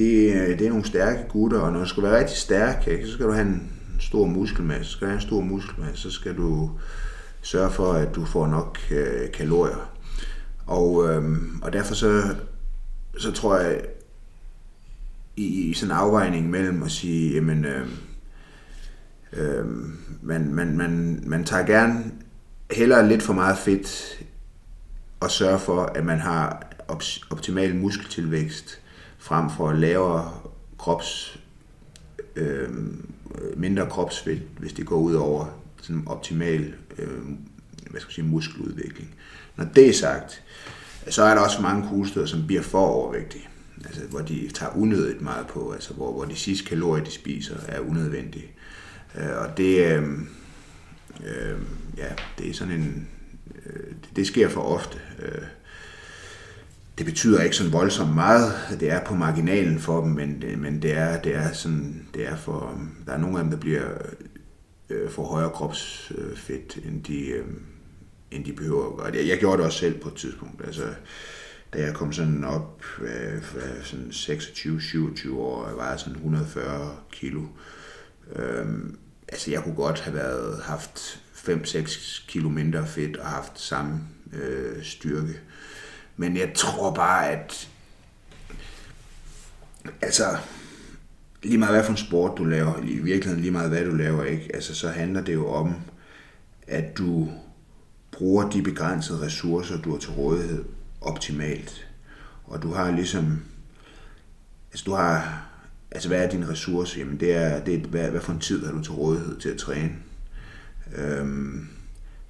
det er nogle stærke gutter, og når du skal være rigtig stærk, ikke, så skal du have en stor muskelmasse. Så skal du have en stor muskelmasse, så skal du sørge for, at du får nok øh, kalorier. Og, øhm, og derfor så, så tror jeg, i, i sådan en afvejning mellem at sige, jamen, øh, øh, man, man, man, man tager gerne hellere lidt for meget fedt og sørge for, at man har optimal muskeltilvækst frem for lavere krops, øh, mindre kropsvægt, hvis det går ud over sådan optimal øh, hvad skal jeg sige, muskeludvikling. Når det er sagt, så er der også mange kuglestød, som bliver for overvægtige. Altså, hvor de tager unødigt meget på, altså hvor, hvor de sidste kalorier, de spiser, er unødvendige. Øh, og det, øh, øh, ja, det er sådan en, øh, det, det sker for ofte. Øh, det betyder ikke sådan voldsomt meget. Det er på marginalen for dem, men, men det er, det er sådan, det er for, der er nogle af dem, der bliver øh, for højere kropsfedt, end de, øh, end de behøver at gøre. Jeg, jeg gjorde det også selv på et tidspunkt. Altså, da jeg kom sådan op, øh, øh, sådan 26-27 år, jeg var sådan 140 kilo. Øhm, altså, jeg kunne godt have været, haft 5-6 kilo mindre fedt og haft samme øh, styrke. Men jeg tror bare, at altså, lige meget hvad for en sport du laver, i virkeligheden lige meget hvad du laver, ikke? Altså, så handler det jo om, at du bruger de begrænsede ressourcer, du har til rådighed, optimalt. Og du har ligesom, altså du har, altså hvad er din ressource? Jamen det er, det er hvad, hvad for en tid har du til rådighed til at træne? Øhm,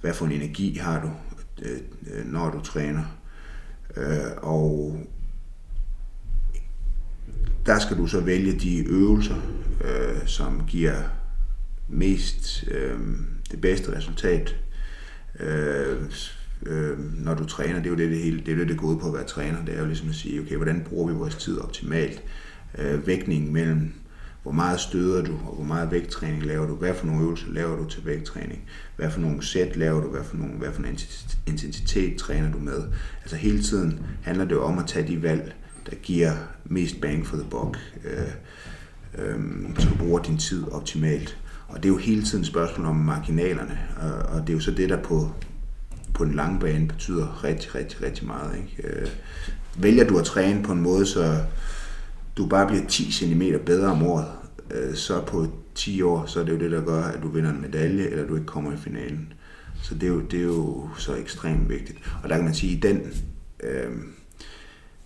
hvad for en energi har du, øh, øh når du træner? Øh, og der skal du så vælge de øvelser, øh, som giver mest øh, det bedste resultat, øh, øh, når du træner. Det er jo det, det hele, det er det, det gode på at være træner. Det er jo ligesom at sige, okay, hvordan bruger vi vores tid optimalt? Øh, vægtningen mellem, hvor meget støder du, og hvor meget vægttræning laver du? Hvad for nogle øvelser laver du til vægttræning? Hvad for nogle sæt laver du? Hvad for, nogle, hvad for en intensitet træner du med? Altså hele tiden handler det jo om at tage de valg, der giver mest bang for the buck, øh, øh, så du bruger din tid optimalt. Og det er jo hele tiden et spørgsmål om marginalerne, og, og det er jo så det, der på, på den lange bane betyder rigtig, rigtig, rigtig meget. Ikke? Øh, vælger du at træne på en måde, så du bare bliver 10 cm bedre om året, øh, så på 10 år, så er det jo det, der gør, at du vinder en medalje, eller du ikke kommer i finalen. Så det er jo, det er jo så ekstremt vigtigt. Og der kan man sige, at den, øh,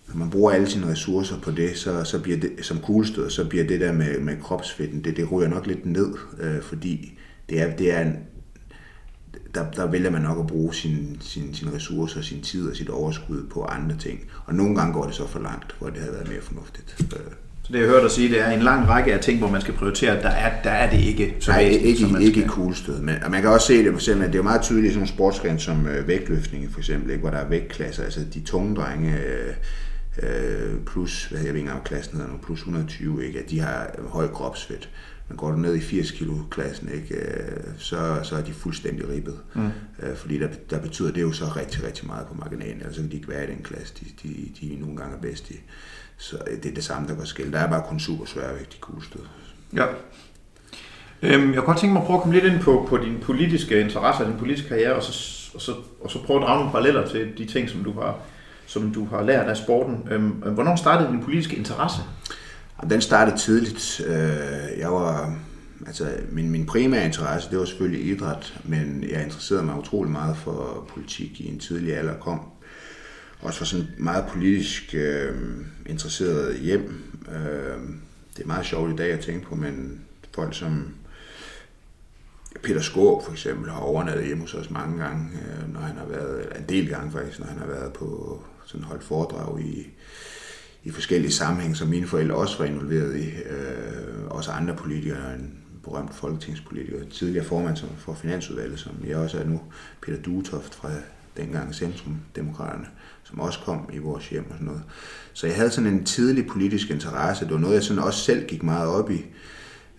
når man bruger alle sine ressourcer på det, så, så bliver det, som kuglestød, så bliver det der med, med kropsfedten, det, det ryger nok lidt ned, øh, fordi det er, det er en, der, der vælger man nok at bruge sine sin, sin ressourcer, sin tid og sit overskud på andre ting. Og nogle gange går det så for langt, hvor det havde været mere fornuftigt. Øh. Så det jeg hørte dig sige, det er en lang række af ting, hvor man skal prioritere, der er, der er det ikke så Nej, væsentligt, ikke, man ikke skal... kuglestød. Men, og man kan også se det for eksempel, det er jo meget tydeligt i sådan nogle sportsgren som øh, vægtløftning for eksempel, ikke, hvor der er vægtklasser, altså de tunge drenge, øh, øh, plus, hvad jeg ved ikke om klassen hedder nu, plus 120, ikke, at de har høj kropsfedt. Men går du ned i 80 kilo klassen, ikke, øh, så, så er de fuldstændig ribbet. Mm. Øh, fordi der, der betyder det jo så rigtig, rigtig meget på marginalen, altså kan de ikke være i den klasse, de, de, de nogle gange er bedst i. Så det er det samme, der går skille. Der er bare kun super svært de kuglestød. Ja. Øhm, jeg kunne godt tænke mig at prøve at komme lidt ind på, på dine politiske interesser, din politiske karriere, og så, og så, og så prøve at drage nogle paralleller til de ting, som du har, som du har lært af sporten. Øhm, hvornår startede din politiske interesse? Den startede tidligt. Øh, jeg var, altså, min, min primære interesse, det var selvfølgelig idræt, men jeg interesserede mig utrolig meget for politik i en tidlig alder. Kom også var sådan meget politisk øh, interesseret hjem. Øh, det er meget sjovt i dag at tænke på, men folk som Peter Skåb for eksempel har overnattet hjemme hos os mange gange, øh, når han har været, en del gange faktisk, når han har været på sådan holdt foredrag i, i forskellige sammenhæng, som mine forældre også var involveret i. Øh, også andre politikere, en berømt folketingspolitiker, tidligere formand for Finansudvalget, som jeg også er nu, Peter Duetoft fra dengang Centrum-Demokraterne, som også kom i vores hjem og sådan noget. Så jeg havde sådan en tidlig politisk interesse. Det var noget, jeg sådan også selv gik meget op i.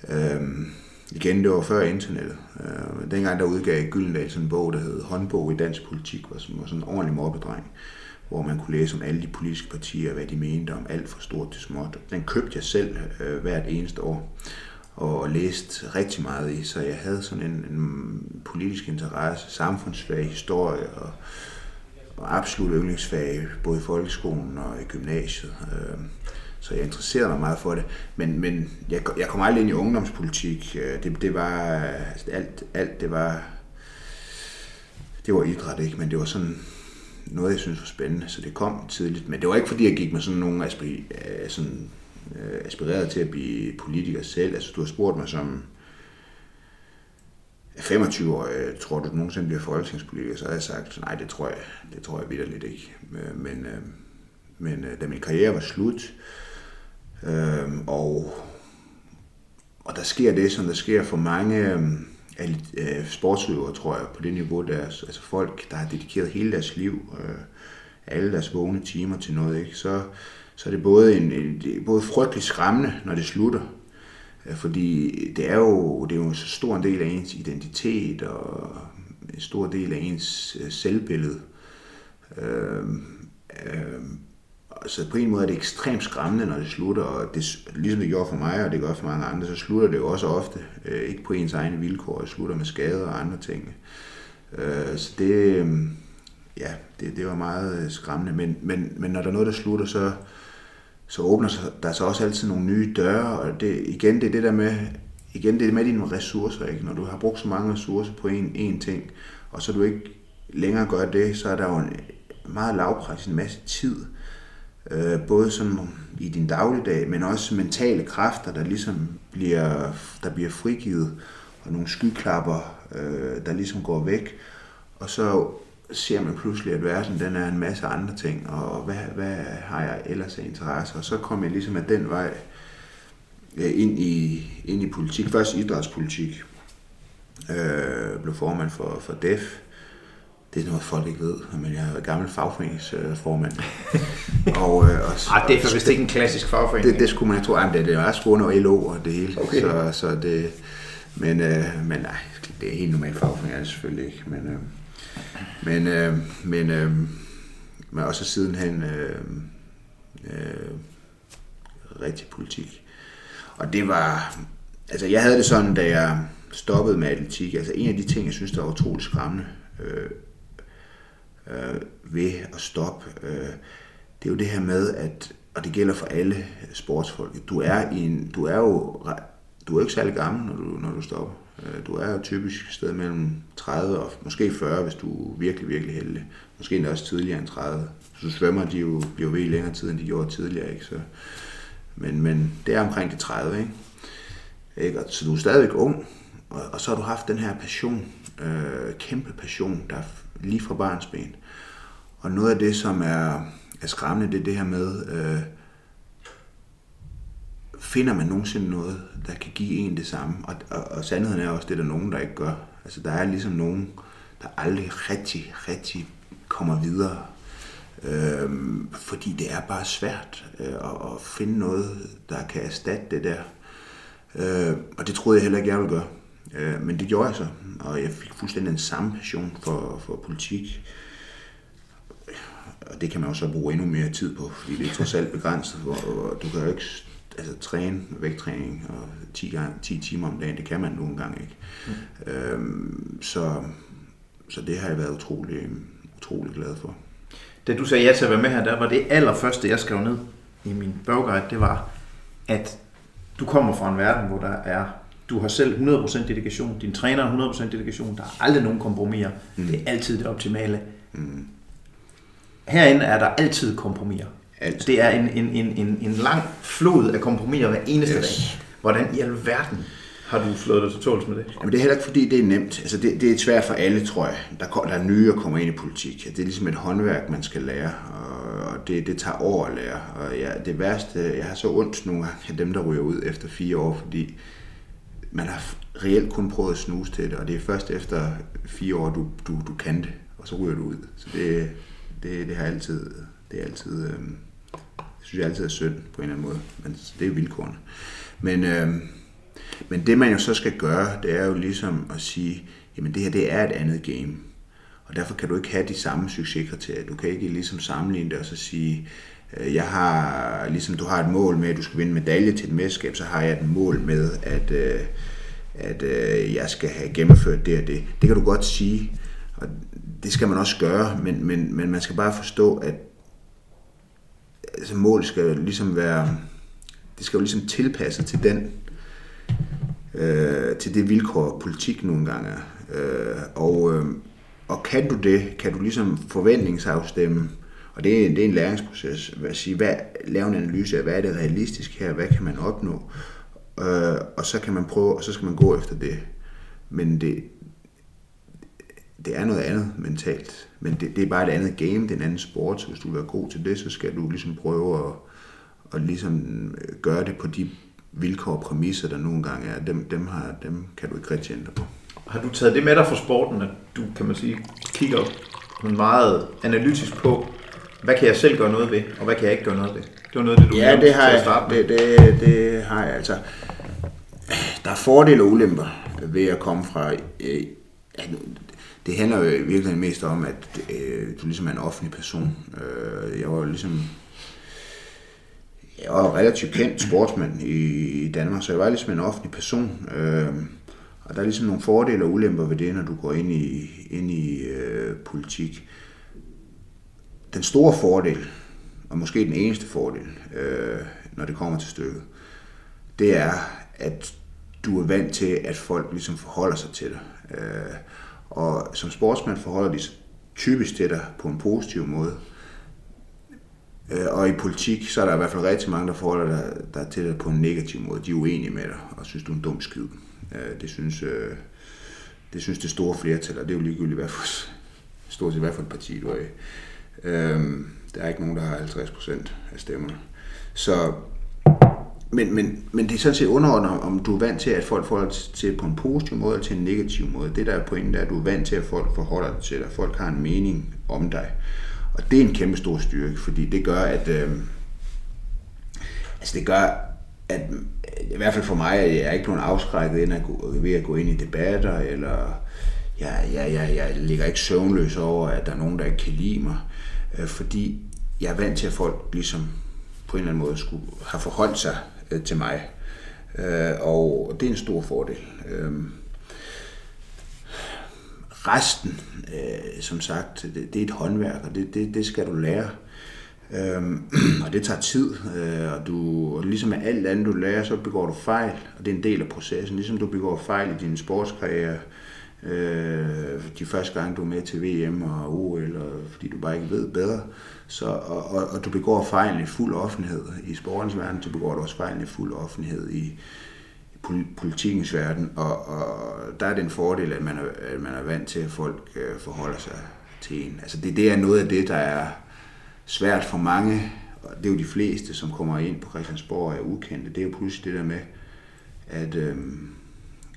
Øhm, igen, det var før internettet. Øh, dengang der udgav Gyldendal sådan en bog, der hed Håndbog i dansk politik, som var sådan en ordentlig mobbedreng hvor man kunne læse om alle de politiske partier, hvad de mente om alt fra stort til småt. Den købte jeg selv øh, hvert eneste år og læste rigtig meget i, så jeg havde sådan en, en politisk interesse, samfundsfag, historie og, og absolut yndlingsfag, både i folkeskolen og i gymnasiet. Øh, så jeg interesserede mig meget for det. Men, men jeg, jeg kom aldrig ind i ungdomspolitik. Øh, det, det var altså alt, alt det var det var idræt, ikke? Men det var sådan noget, jeg synes var spændende, så det kom tidligt. Men det var ikke, fordi jeg gik med sådan nogle aspir, øh, sådan, øh, aspireret til at blive politiker selv. Altså, du har spurgt mig som 25 år, øh, tror du, du nogensinde bliver folketingspolitiker? Så har jeg sagt, nej, det tror jeg, det tror jeg vidderligt ikke. Øh, men, øh, men da min karriere var slut, og, og der sker det, som der sker for mange øh, Øh, sportsøvere, tror jeg, på det niveau, der, altså folk, der har dedikeret hele deres liv, øh, alle deres vågne timer til noget, ikke? Så, så er det både, en, en, det er både frygtelig skræmmende, når det slutter, øh, fordi det er, jo, det er jo en så stor en del af ens identitet, og en stor del af ens øh, selvbillede. Øh, øh, så på en måde er det ekstremt skræmmende, når det slutter, og det, ligesom det gjorde for mig, og det gør for mange andre, så slutter det jo også ofte, øh, ikke på ens egne vilkår, det slutter med skader og andre ting. Øh, så det, øhm, ja, det, det var meget øh, skræmmende, men, men, men når der er noget, der slutter, så, så åbner der sig også altid nogle nye døre, og det, igen, det er det der med, igen, det er med dine ressourcer, ikke? Når du har brugt så mange ressourcer på en, en ting, og så du ikke længere gør det, så er der jo en meget lavpris, en masse tid, øh, både som i din dagligdag, men også mentale kræfter, der ligesom bliver, der bliver frigivet, og nogle skyklapper, øh, der ligesom går væk, og så ser man pludselig, at verden den er en masse andre ting, og hvad, hvad har jeg ellers af interesse? Og så kom jeg ligesom af den vej øh, ind i, ind i politik. Først idrætspolitik. Øh, blev formand for, for DEF. Det er noget, folk ikke ved, men jeg er gammel fagforeningsformand. og, øh, og, Ej, det er vist ikke en klassisk fagforening. Det, det skulle man tro, at det, det er Skåne og LO og det hele. Okay. Så, så det, men, øh, men nej, det er helt normalt fagforening, er det selvfølgelig ikke. Men, øh, men, øh, men, øh, men også sidenhen øh, øh, rigtig politik. Og det var, altså jeg havde det sådan, da jeg stoppede med atletik, altså en af de ting, jeg synes, der var utroligt skræmmende øh, øh, ved at stoppe, øh, det er jo det her med, at, og det gælder for alle sportsfolk, du er, i en, du er jo du er ikke særlig gammel, når du, når du stopper. Øh, du er jo typisk sted mellem 30 og måske 40, hvis du er virkelig, virkelig heldig. Måske endda også tidligere end 30. Så svømmer de jo, bliver ved længere tid, end de gjorde tidligere. Ikke? Så, men, men det er omkring de 30, ikke? ikke? Så du er stadigvæk ung, og, og så har du haft den her passion, øh, kæmpe passion, der lige fra barns ben. Og noget af det, som er, er skræmmende, det er det her med, øh, finder man nogensinde noget, der kan give en det samme. Og, og, og sandheden er også, det er der nogen, der ikke gør. Altså der er ligesom nogen, der aldrig rigtig, rigtig kommer videre. Øhm, fordi det er bare svært øh, at, at finde noget, der kan erstatte det der. Øh, og det troede jeg heller ikke, jeg ville gøre. Øh, men det gjorde jeg så, og jeg fik fuldstændig den samme passion for, for politik. Og det kan man jo så bruge endnu mere tid på, fordi det er trods alt begrænset, hvor, hvor du kan jo ikke altså, træne vægttræning og 10, gang, 10 timer om dagen, det kan man nogle gange ikke. Mm. Øhm, så, så det har jeg været utrolig, utrolig glad for. Da du sagde ja til at være med her, der var det allerførste, jeg skrev ned i min bogguide, det var, at du kommer fra en verden, hvor der er du har selv 100% dedikation, din træner har 100% dedikation, der er aldrig nogen kompromiser. Mm. Det er altid det optimale. Mm. Herinde er der altid kompromiser. Alt. Det er en, en, en, en, en lang flod af kompromiser hver eneste yes. dag. Hvordan i alverden har du slået dig til tåls med det? Jamen, det er heller ikke fordi, det er nemt. Altså, det, det er svært for alle, tror jeg. Der, der er nye at komme ind i politik. Det er ligesom et håndværk, man skal lære, og det, det tager år at lære. Og ja, det værste, jeg har så ondt nogle gange af dem, der ryger ud efter fire år, fordi man har reelt kun prøvet at snuse til det, og det er først efter fire år, du, du, du kan det, og så ryger du ud. Så det, det, det har altid, det er altid, øh, synes jeg altid er synd på en eller anden måde, men det er vilkårene. Men, øh, men det man jo så skal gøre, det er jo ligesom at sige, jamen det her det er et andet game. Og derfor kan du ikke have de samme succeskriterier. Du kan ikke ligesom sammenligne det og så sige, øh, Øh, jeg har, ligesom du har et mål med, at du skal vinde medalje til et mesterskab, så har jeg et mål med, at, øh, at øh, jeg skal have gennemført det og det. Det kan du godt sige, og det skal man også gøre, men, men, men man skal bare forstå, at altså mål skal ligesom være, det skal jo ligesom tilpasse til den, øh, til det vilkår, politik nogle gange er. Øh, og, øh, og kan du det, kan du ligesom forventningsafstemme, og det er, det er en læringsproces, at sige, hvad, lave en analyse af, hvad er det realistisk her, hvad kan man opnå, øh, og så kan man prøve, og så skal man gå efter det. Men det, det er noget andet mentalt. Men det, det er bare et andet game, det er en anden sport, så hvis du vil være god til det, så skal du ligesom prøve at, at ligesom gøre det på de vilkår og præmisser, der nogle gange er. Dem, dem, har, dem kan du ikke rigtig ændre på. Har du taget det med dig fra sporten, at du, kan man sige, kigger meget analytisk på, hvad kan jeg selv gøre noget ved, og hvad kan jeg ikke gøre noget ved? Det var noget, det du ja, det har jeg, det, det, det har jeg altså. Der er fordele og ulemper ved at komme fra øh, det handler jo virkelig mest om, at øh, du ligesom er en offentlig person. Øh, jeg var ligesom jeg var relativt kendt sportsmand i Danmark, så jeg var ligesom en offentlig person. Øh, og der er ligesom nogle fordele og ulemper ved det, når du går ind i, ind i øh, politik. Den store fordel, og måske den eneste fordel, øh, når det kommer til stykket, det er, at du er vant til, at folk ligesom forholder sig til dig. Øh, og som sportsmand forholder de sig typisk til dig på en positiv måde. Øh, og i politik, så er der i hvert fald rigtig mange, der forholder dig, til dig på en negativ måde. De er uenige med dig, og synes, du er en dum skid. Øh, det synes, øh, det synes det store flertal, og det er jo ligegyldigt, hvad for, stort set hvad for et parti du er i. Øhm, der er ikke nogen, der har 50 procent af stemmerne. Så, men, men, men det er sådan set underordnet, om du er vant til, at folk forholder sig til på en positiv måde eller til en negativ måde. Det der er pointen, er, at du er vant til, at folk forholder sig til dig. Folk har en mening om dig. Og det er en kæmpe stor styrke, fordi det gør, at øh, altså det gør, at i hvert fald for mig, at jeg er ikke blevet afskrækket ind at gå, ved at gå ind i debatter, eller jeg, jeg, jeg, jeg ligger ikke søvnløs over, at der er nogen, der ikke kan lide mig, øh, fordi jeg er vant til, at folk ligesom på en eller anden måde skulle have forholdt sig øh, til mig. Øh, og det er en stor fordel. Øh, resten, øh, som sagt, det, det er et håndværk, og det, det, det skal du lære. Øhm, og det tager tid, øh, og du, og ligesom med alt andet du lærer, så begår du fejl, og det er en del af processen. Ligesom du begår fejl i din sportskarriere, øh, Øh, de første gange du er med til VM og OL, eller fordi du bare ikke ved bedre, så, og, og, og du begår fejl i fuld offentlighed i sportens verden, du begår du også fejl i fuld offentlighed i, politikens verden, og, og der er det en fordel, at man er, at man er vant til, at folk øh, forholder sig til en. Altså det, det er noget af det, der er svært for mange, og det er jo de fleste, som kommer ind på Christiansborg og er ukendte, det er jo pludselig det der med, at, øh,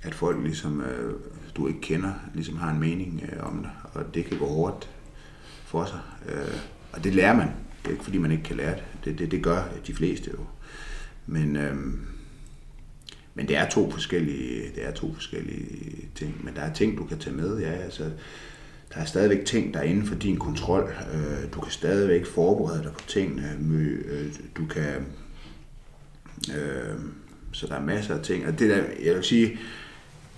at folk ligesom, øh, du ikke kender, ligesom har en mening øh, om dig, og det kan gå hårdt for sig. Øh, og det lærer man. Det er ikke fordi, man ikke kan lære det. Det, det, det gør de fleste jo. Men, øh, men det er to forskellige, det er to forskellige ting. Men der er ting, du kan tage med. Ja, altså, der er stadigvæk ting, der er inden for din kontrol. Øh, du kan stadigvæk forberede dig på tingene. Øh, du kan... Øh, så der er masser af ting. Og det der, jeg vil sige,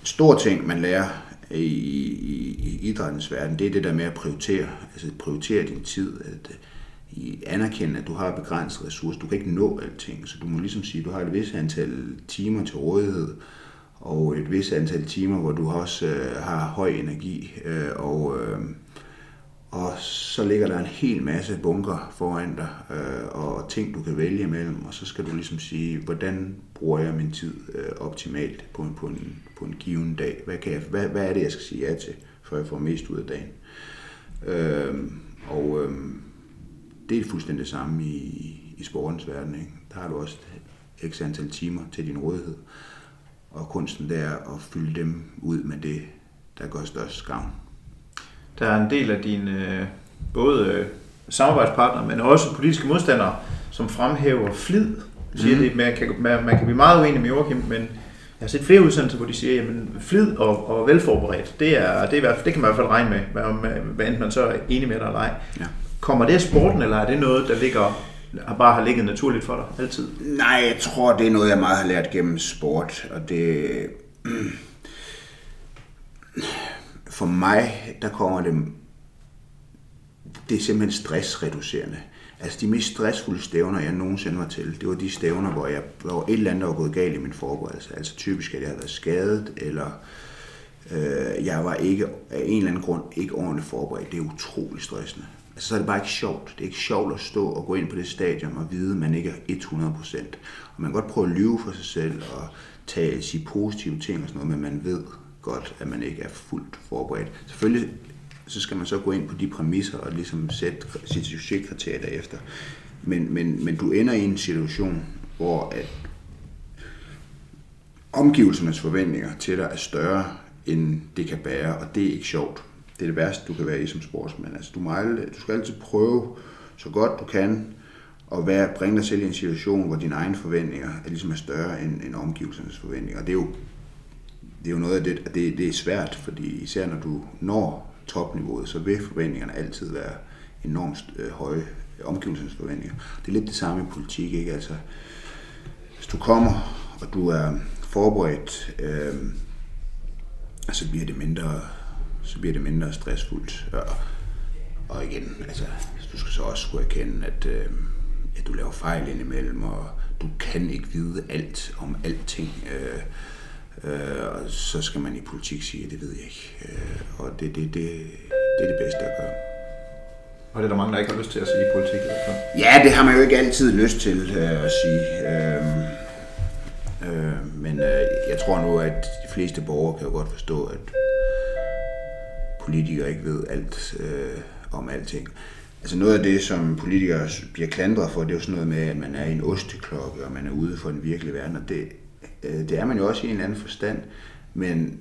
stor ting, man lærer i, i, i idrættens verden, det er det der med at prioritere. Altså prioritere din tid. At, øh, i anerkende, at du har begrænset ressourcer. Du kan ikke nå alting, så du må ligesom sige, at du har et vis antal timer til rådighed, og et vis antal timer, hvor du også øh, har høj energi, øh, og, øh, og så ligger der en hel masse bunker foran dig, øh, og ting, du kan vælge imellem, og så skal du ligesom sige, hvordan bruger jeg min tid øh, optimalt på en, på, en, på en given dag? Hvad, kan jeg, hvad, hvad er det, jeg skal sige ja til, for jeg får mest ud af dagen? Øh, og... Øh, det er fuldstændig det samme i, i sportens verden. Ikke? Der har du også x antal timer til din rådighed. Og kunsten der er at fylde dem ud med det, der gør størst gavn. Der er en del af dine øh, både øh, samarbejdspartnere, men også politiske modstandere, som fremhæver flid. Siger mm. det, man, kan, man, man kan blive meget uenig med Joachim, men jeg har set flere udsendelser, hvor de siger, at flid og, og velforberedt, det, er, det, er, det kan man i hvert fald regne med, hvad, hvad enten man så er enig med dig eller ej. Ja. Kommer det af sporten, eller er det noget, der ligger bare har ligget naturligt for dig altid? Nej, jeg tror, det er noget, jeg meget har lært gennem sport. Og det... For mig, der kommer det... Det er simpelthen stressreducerende. Altså de mest stressfulde stævner, jeg nogensinde var til, det var de stævner, hvor, jeg, hvor et eller andet var gået galt i min forberedelse. Altså typisk, at jeg havde været skadet, eller øh, jeg var ikke af en eller anden grund ikke ordentligt forberedt. Det er utrolig stressende altså, så er det bare ikke sjovt. Det er ikke sjovt at stå og gå ind på det stadion og vide, at man ikke er 100%. Og man kan godt prøve at lyve for sig selv og tage, sige positive ting og sådan noget, men man ved godt, at man ikke er fuldt forberedt. Selvfølgelig så skal man så gå ind på de præmisser og ligesom sætte sit succeskriterier derefter. Men, men, men du ender i en situation, hvor at omgivelsernes forventninger til dig er større, end det kan bære, og det er ikke sjovt det er det værste, du kan være i som sportsmand. Altså, du, må aldrig, du skal altid prøve så godt du kan at være, bringe dig selv i en situation, hvor dine egne forventninger er, ligesom er større end, end omgivelsernes forventninger. Og det er jo, det er jo noget af det, det, det er svært, fordi især når du når topniveauet, så vil forventningerne altid være enormt øh, høje. omgivelsernes forventninger. Det er lidt det samme i politik, ikke? Altså, hvis du kommer, og du er forberedt, øh, så bliver det mindre, så bliver det mindre stressfuldt. Og, og igen, altså, du skal så også skulle erkende, at, øh, at du laver fejl indimellem, og du kan ikke vide alt om alting. Øh, øh, og så skal man i politik sige, at det ved jeg ikke. Øh, og det, det, det, det er det bedste at gøre. Og det er der mange, der ikke har lyst til at sige i politik i hvert fald. Ja, det har man jo ikke altid lyst til øh, at sige. Øh, øh, men øh, jeg tror nu, at de fleste borgere kan jo godt forstå, at politikere ikke ved alt øh, om alting. Altså noget af det, som politikere bliver klandret for, det er jo sådan noget med, at man er i en osteklokke, og man er ude for den virkelige verden, og det, Øh, det er man jo også i en eller anden forstand, men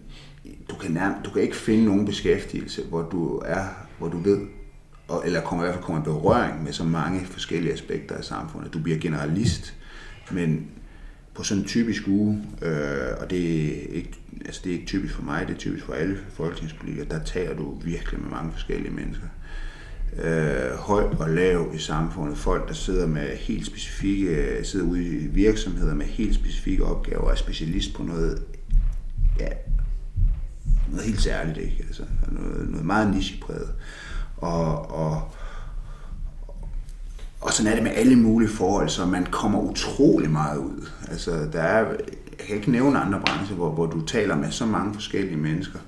du kan, nærm, du kan ikke finde nogen beskæftigelse, hvor du er, hvor du ved, og, eller kommer i hvert fald kommer i berøring med så mange forskellige aspekter af samfundet. Du bliver generalist, men på sådan en typisk uge, øh, og det er, ikke, altså det er ikke typisk for mig, det er typisk for alle folketingspolitikere, der taler du virkelig med mange forskellige mennesker. Øh, høj og lav i samfundet. Folk, der sidder med helt specifikke, øh, sidder ude i virksomheder med helt specifikke opgaver, er specialist på noget, ja, noget helt særligt, ikke? Altså, noget, noget meget nichepræget. Og, og, og sådan er det med alle mulige forhold, så man kommer utrolig meget ud. Altså, der er, jeg kan ikke nævne andre brancher, hvor, hvor du taler med så mange forskellige mennesker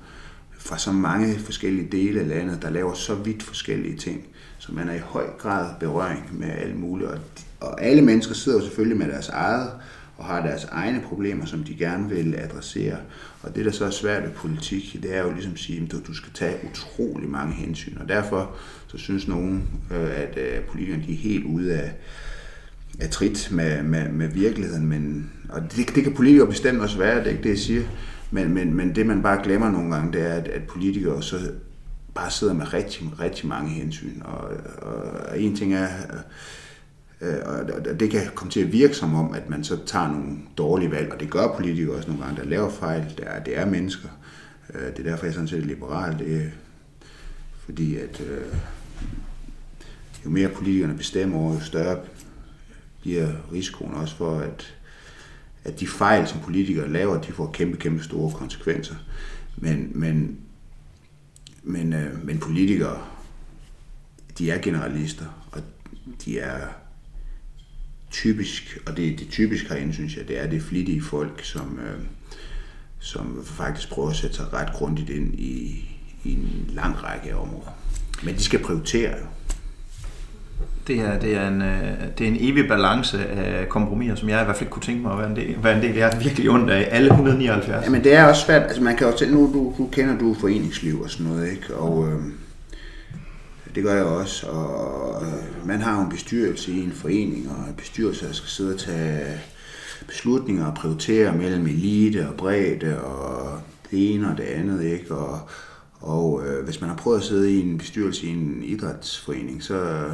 fra så mange forskellige dele af landet, der laver så vidt forskellige ting, så man er i høj grad berøring med alle mulige. Og, og alle mennesker sidder jo selvfølgelig med deres eget, og har deres egne problemer, som de gerne vil adressere. Og det, der så er svært ved politik, det er jo ligesom at sige, at du skal tage utrolig mange hensyn. Og derfor så synes nogen, øh, at øh, politikerne de er helt ude af, af trit med, med, med virkeligheden. Men, og det, det kan politikere bestemt også være, det er ikke det, jeg siger. Men, men, men det, man bare glemmer nogle gange, det er, at, at politikere så bare sidder med rigtig, rigtig mange hensyn. Og, og, og en ting er, øh, øh og det kan komme til at virke som om, at man så tager nogle dårlige valg, og det gør politikere også nogle gange, der laver fejl. Det er, det er mennesker. Øh, det er derfor, jeg sådan set er liberal. Det er, fordi at øh, jo mere politikerne bestemmer over, jo større bliver risikoen også for, at, at de fejl, som politikere laver, de får kæmpe, kæmpe store konsekvenser. Men, men, men, øh, men politikere, de er generalister, og de er typisk, og det, det typisk herinde, synes jeg, det er det flittige folk, som, øh, som faktisk prøver at sætte sig ret grundigt ind i, i en lang række af områder. Men de skal prioritere jo. Det er, det, er en, øh, det er en evig balance af kompromiser, som jeg i hvert fald kunne tænke mig at være en del, være en del. Jeg er virkelig ondt af alle 179. Jamen det er også svært, altså man kan jo tænke, nu du, du kender du foreningsliv og sådan noget, ikke? Og øh, det gør jeg også, og øh, man har jo en bestyrelse i en forening, og en bestyrelse, skal sidde og tage beslutninger og prioritere mellem elite og bredde og det ene og det andet, ikke? Og, og øh, hvis man har prøvet at sidde i en bestyrelse i en idrætsforening, så,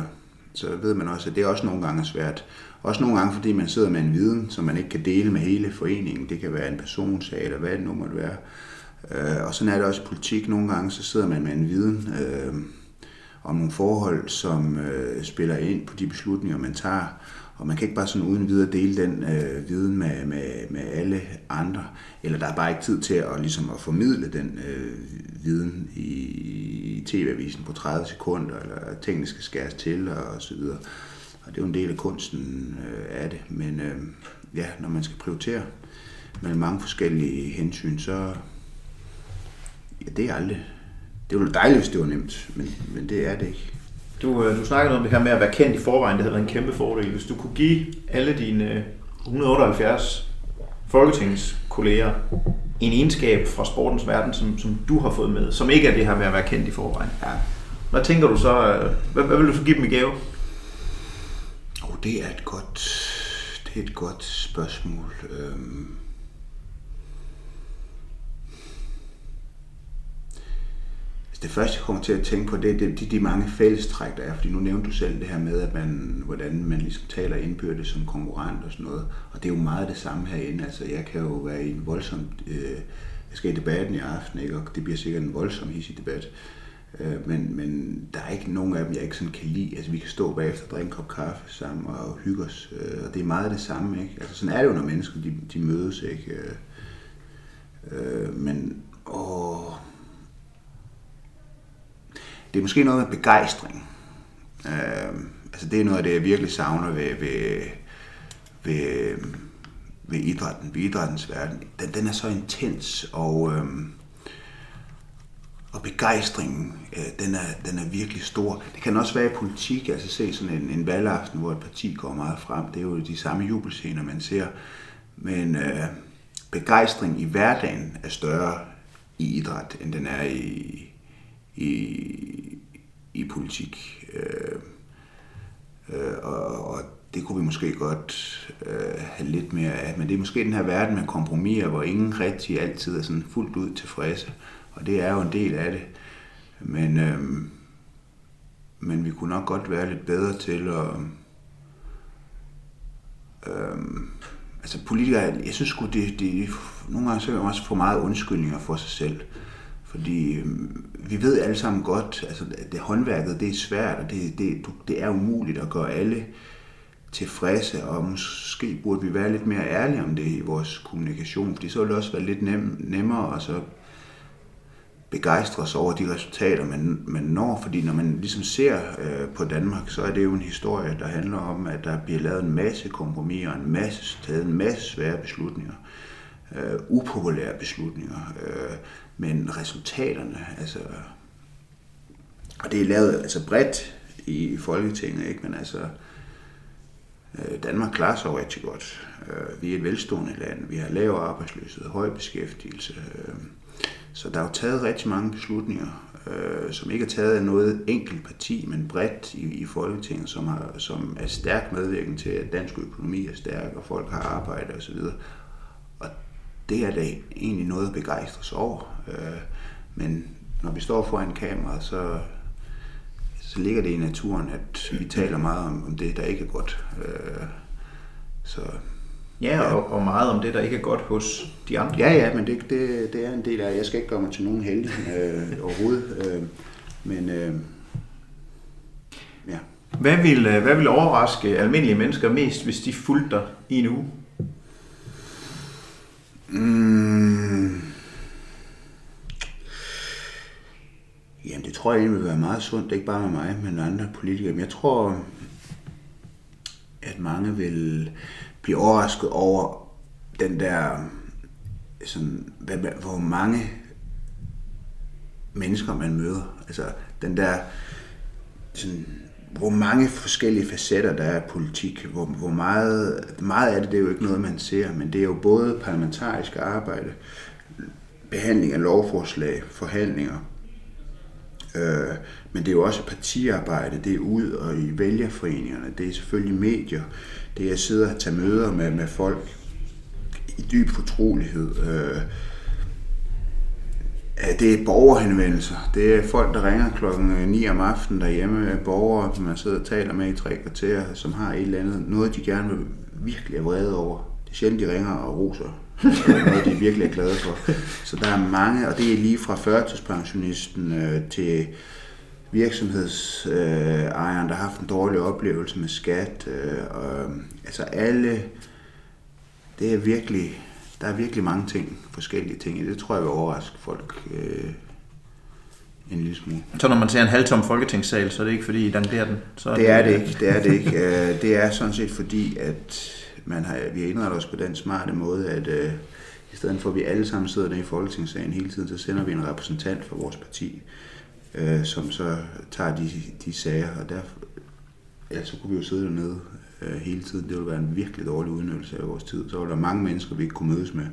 så ved man også, at det også nogle gange er svært. Også nogle gange, fordi man sidder med en viden, som man ikke kan dele med hele foreningen. Det kan være en personsag, eller hvad det nu måtte være. Øh, og sådan er det også i politik. Nogle gange, så sidder man med en viden øh, om nogle forhold, som øh, spiller ind på de beslutninger, man tager. Og man kan ikke bare sådan uden videre dele den øh, viden med, med, med alle andre. Eller der er bare ikke tid til at, ligesom at formidle den øh, viden i, i tv-avisen på 30 sekunder, eller tingene skal skæres til og så videre. Og det er jo en del af kunsten øh, af det. Men øh, ja, når man skal prioritere mellem mange forskellige hensyn, så ja, det er aldrig... Det ville være dejligt, hvis det var nemt, men, men det er det ikke. Du, øh, du snakkede om det her med at være kendt i forvejen. Det havde været en kæmpe fordel. Hvis du kunne give alle dine 178 folketingskolleger en egenskab fra sportens verden, som, som du har fået med, som ikke er det her med at være kendt i forvejen. Ja. Hvad tænker du så? øh, Hvad, hvad vil du så give dem i gave? Oh, det er et godt, det er et godt spørgsmål. Øhm. Det første, jeg kommer til at tænke på, det er de, de, de mange fællestræk, der er. Fordi nu nævnte du selv det her med, at man, hvordan man ligesom taler indbyrdes som konkurrent og sådan noget. Og det er jo meget det samme herinde. Altså, jeg kan jo være i en voldsom... Øh, jeg skal i debatten i aften, ikke? og det bliver sikkert en voldsom hissig debat. Øh, men, men der er ikke nogen af dem, jeg ikke sådan kan lide. Altså, vi kan stå bagefter og drikke en kop kaffe sammen og hygge os. Øh, og det er meget det samme, ikke? Altså, sådan er det jo, når mennesker de, de mødes, ikke? Øh, øh, men, åh, det er måske noget med begejstring. Øh, altså, det er noget af det, jeg virkelig savner ved, ved, ved, ved idrætten, ved idrættens verden. Den, den er så intens, og... Øh, og begejstringen, øh, den, er, den er virkelig stor. Det kan også være i politik, altså se sådan en, en valgaften, hvor et parti går meget frem. Det er jo de samme jubelscener, man ser. Men øh, begejstring i hverdagen er større i idræt, end den er i, i, i politik. Øh, øh, og, og det kunne vi måske godt øh, have lidt mere af. Men det er måske den her verden med kompromiser, hvor ingen rigtig altid er sådan fuldt ud tilfredse. Og det er jo en del af det. Men, øh, men vi kunne nok godt være lidt bedre til at... Øh, altså politikere, jeg synes sgu, det, det, nogle gange så også for meget undskyldninger for sig selv. Fordi øhm, vi ved alle sammen godt, altså det håndværket, det er svært, og det, det, det er umuligt at gøre alle tilfredse, og måske burde vi være lidt mere ærlige om det i vores kommunikation, fordi så ville det også være lidt nem, nemmere, og så begejstre sig over de resultater, man, man når, fordi når man ligesom ser øh, på Danmark, så er det jo en historie, der handler om, at der bliver lavet en masse kompromiser, en masse, taget en masse svære beslutninger, øh, upopulære beslutninger, øh, men resultaterne, altså, og det er lavet altså bredt i Folketinget, ikke? men altså, øh, Danmark klarer sig rigtig godt. Øh, vi er et velstående land, vi har lav arbejdsløshed, høj beskæftigelse, øh, så der er jo taget rigtig mange beslutninger, som ikke er taget af noget enkelt parti, men bredt i, i Folketinget, som, har, som er stærkt medvirkende til, at dansk økonomi er stærk, og folk har arbejde osv. Det er da egentlig noget at begejstres over. Øh, men når vi står foran kamera, så, så ligger det i naturen, at vi taler meget om, om det, der ikke er godt. Øh, så Ja, og, og meget om det, der ikke er godt hos de andre. Ja, ja, men det, det, det er en del af, jeg skal ikke gøre mig til nogen heldig øh, overhovedet, øh, men øh, ja. Hvad vil, øh, hvad vil overraske almindelige mennesker mest, hvis de fulgte dig i en uge? Mm. Jamen, det tror jeg egentlig vil være meget sundt, ikke bare med mig, men andre politikere. Men jeg tror, at mange vil blive overrasket over den der, sådan, hvad, hvor mange mennesker man møder. Altså den der, sådan, hvor mange forskellige facetter der er af politik. Hvor, hvor meget, meget af det, det er jo ikke noget, man ser, men det er jo både parlamentarisk arbejde, behandling af lovforslag, forhandlinger, øh, men det er jo også partiarbejde, det er ud og i vælgerforeningerne, det er selvfølgelig medier, det er at sidde og tage møder med, med folk i dyb fortrolighed. Øh, det er borgerhenvendelser. Det er folk, der ringer klokken øh, 9 om aftenen derhjemme. Borgere, som man sidder og taler med i tre kvarter, som har et eller andet. Noget, de gerne vil virkelig er vrede over. Det er sjældent, de ringer og roser. noget, de virkelig er glade for. Så der er mange, og det er lige fra førtidspensionisten øh, til virksomhedsejeren, der har haft en dårlig oplevelse med skat. Øh, og, altså alle, det er virkelig, der er virkelig mange ting, forskellige ting det. tror jeg vil overraske folk øh, en lille smule. Så når man ser en halvtom folketingssal, så er det ikke fordi, I danderer den? Så er det, det er det ikke, det er det ikke. Øh, det er sådan set fordi, at man har, vi har indrettet os på den smarte måde, at øh, i stedet for at vi alle sammen sidder der i folketingssalen hele tiden, så sender vi en repræsentant for vores parti øh, som så tager de, de sager, og der, ja, så kunne vi jo sidde dernede øh, hele tiden. Det ville være en virkelig dårlig udnyttelse af vores tid. Så var der mange mennesker, vi ikke kunne mødes med,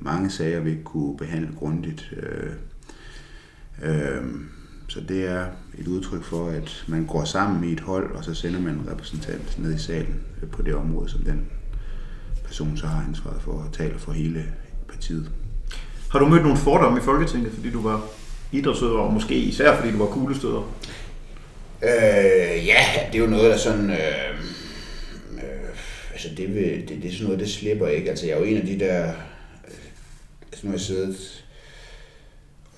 mange sager, vi ikke kunne behandle grundigt. Øh, øh, så det er et udtryk for, at man går sammen i et hold, og så sender man en repræsentant ned i salen på det område, som den person så har ansvaret for at tale for hele partiet. Har du mødt nogle fordomme i Folketinget, fordi du var idrætsudøver, og måske især fordi du var kuglestøder? Øh, ja, det er jo noget, der sådan... Øh, øh, altså det, vil, det, det er sådan noget, det slipper ikke. Altså jeg er jo en af de der... Øh, altså nu har jeg siddet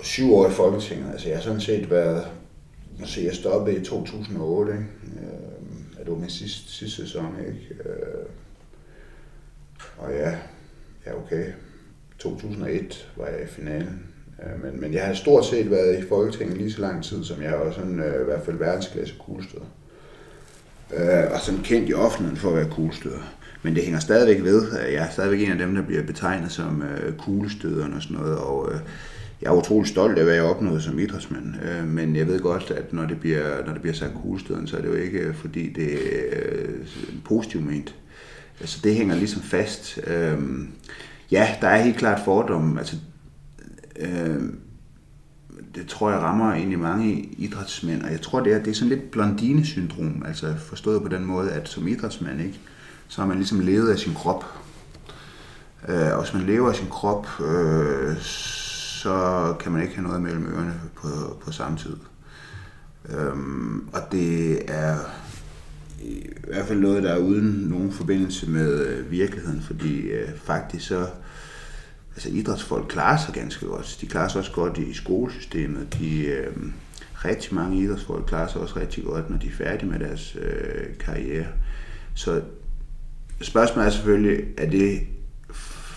syv år i Folketinget. Altså jeg har sådan set været altså jeg stoppede i 2008, ikke? Øh, det var min sidste, sidste sæson, ikke? Øh, og ja, ja okay, 2001 var jeg i finalen. Øh, men, men jeg har stort set været i Folketinget lige så lang tid, som jeg også sådan, øh, i hvert fald verdensklasse kuglestøder. Øh, og sådan kendt i offentligheden for at være kuglestøder. Men det hænger stadigvæk ved. Jeg er stadigvæk en af dem, der bliver betegnet som øh, kuglestøderen og sådan noget. Og øh, jeg er utrolig stolt af, hvad jeg opnåede som idrætsmand. Øh, men jeg ved godt, at når det bliver, når det bliver sagt kuglestøderne, så er det jo ikke, øh, fordi det er øh, positivt ment. Altså det hænger ligesom fast. Øh, ja, der er helt klart fordomme. Altså, øh, det tror jeg rammer egentlig mange idrætsmænd, og jeg tror, det er, det er sådan lidt blondine-syndrom, altså forstået på den måde, at som idrætsmand, ikke, så har man ligesom levet af sin krop. Øh, og hvis man lever af sin krop, øh, så kan man ikke have noget mellem ørerne på, på samme tid. Øhm, og det er i hvert fald noget, der er uden nogen forbindelse med øh, virkeligheden, fordi øh, faktisk så, altså idrætsfolk klarer sig ganske godt. De klarer sig også godt i skolesystemet. De, øh, rigtig mange idrætsfolk klarer sig også rigtig godt, når de er færdige med deres øh, karriere. Så spørgsmålet er selvfølgelig, er det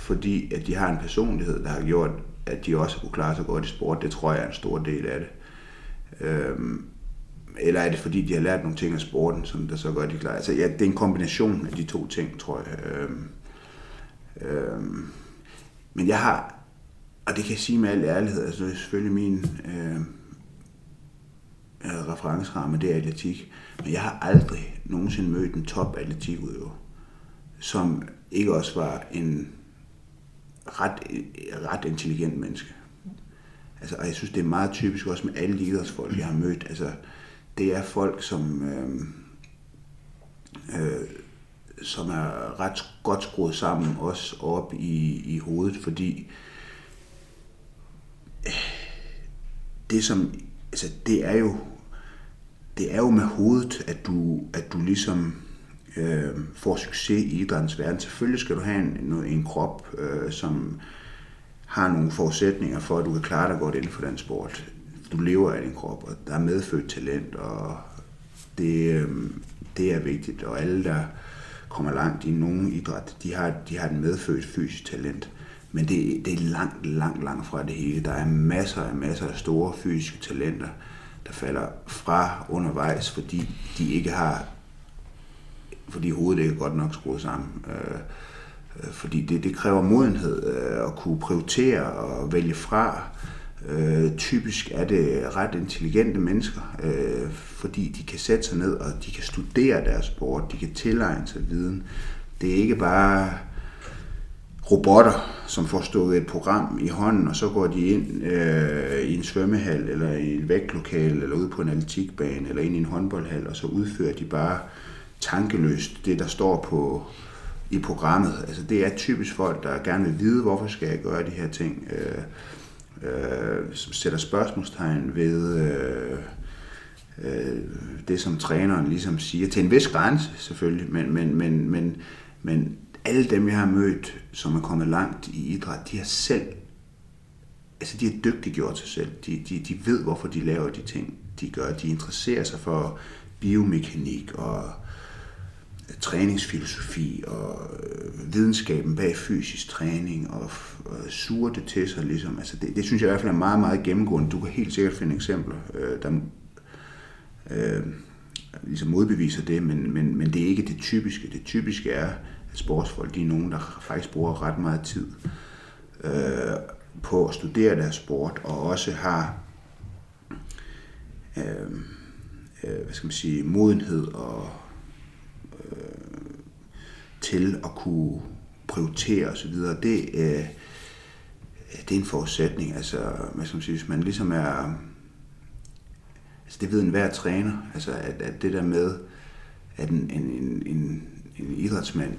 fordi, at de har en personlighed, der har gjort, at de også kunne klare sig godt i sport? Det tror jeg er en stor del af det. Øhm, eller er det fordi, de har lært nogle ting af sporten, som der så gør, de klarer? Altså, ja, det er en kombination af de to ting, tror jeg. Øhm, øhm, men jeg har, og det kan jeg sige med al ærlighed, altså det er selvfølgelig min øh, øh referenceramme, det er atletik, men jeg har aldrig nogensinde mødt en top atletikudøver, som ikke også var en ret, ret intelligent menneske. Altså, og jeg synes, det er meget typisk også med alle de idrætsfolk, jeg har mødt. Altså, det er folk, som, øh, øh, som er ret godt skruet sammen, også op i, i hovedet, fordi øh, det som, altså det er jo, det er jo med hovedet, at du, at du ligesom øh, får succes i idrættens verden. Selvfølgelig skal du have en, en krop, øh, som har nogle forudsætninger for, at du kan klare dig godt inden for den sport. Du lever af din krop, og der er medfødt talent, og det, øh, det er vigtigt. Og alle, der kommer langt i nogen idræt, de har, de har et medfødt fysisk talent. Men det, det er langt, langt, langt fra det hele. Der er masser af masser af store fysiske talenter, der falder fra undervejs, fordi de ikke har fordi hovedet ikke er godt nok skruet sammen. Øh, øh, fordi det, det kræver modenhed øh, at kunne prioritere og vælge fra. Øh, Øh, typisk er det ret intelligente mennesker, øh, fordi de kan sætte sig ned og de kan studere deres sport, de kan tilegne sig viden. Det er ikke bare robotter, som får stået et program i hånden, og så går de ind øh, i en svømmehal, eller i et vægtlokale, eller ud på en atletikbane, eller ind i en håndboldhal, og så udfører de bare tankeløst, det der står på i programmet. Altså det er typisk folk, der gerne vil vide, hvorfor skal jeg gøre de her ting, øh, øh, som sætter spørgsmålstegn ved øh, øh, det, som træneren ligesom siger, til en vis grænse selvfølgelig, men, men, men, men, men alle dem, jeg har mødt, som er kommet langt i idræt, de har selv, altså de har dygtiggjort sig selv. De, de, de ved, hvorfor de laver de ting, de gør. De interesserer sig for biomekanik og træningsfilosofi og øh, videnskaben bag fysisk træning og, og suger det til sig. Ligesom. Altså det, det synes jeg i hvert fald er meget, meget gennemgående. Du kan helt sikkert finde eksempler, øh, der øh, ligesom modbeviser det, men, men, men det er ikke det typiske. Det typiske er, at sportsfolk de er nogen, der faktisk bruger ret meget tid øh, på at studere deres sport, og også har øh, øh, hvad skal man sige, modenhed og til at kunne prioritere osv., det, øh, det er en forudsætning. Altså, hvad skal man sige, hvis man ligesom er... Altså, det ved enhver træner, altså, at, at det der med, at en, en, en, en, en idrætsmand,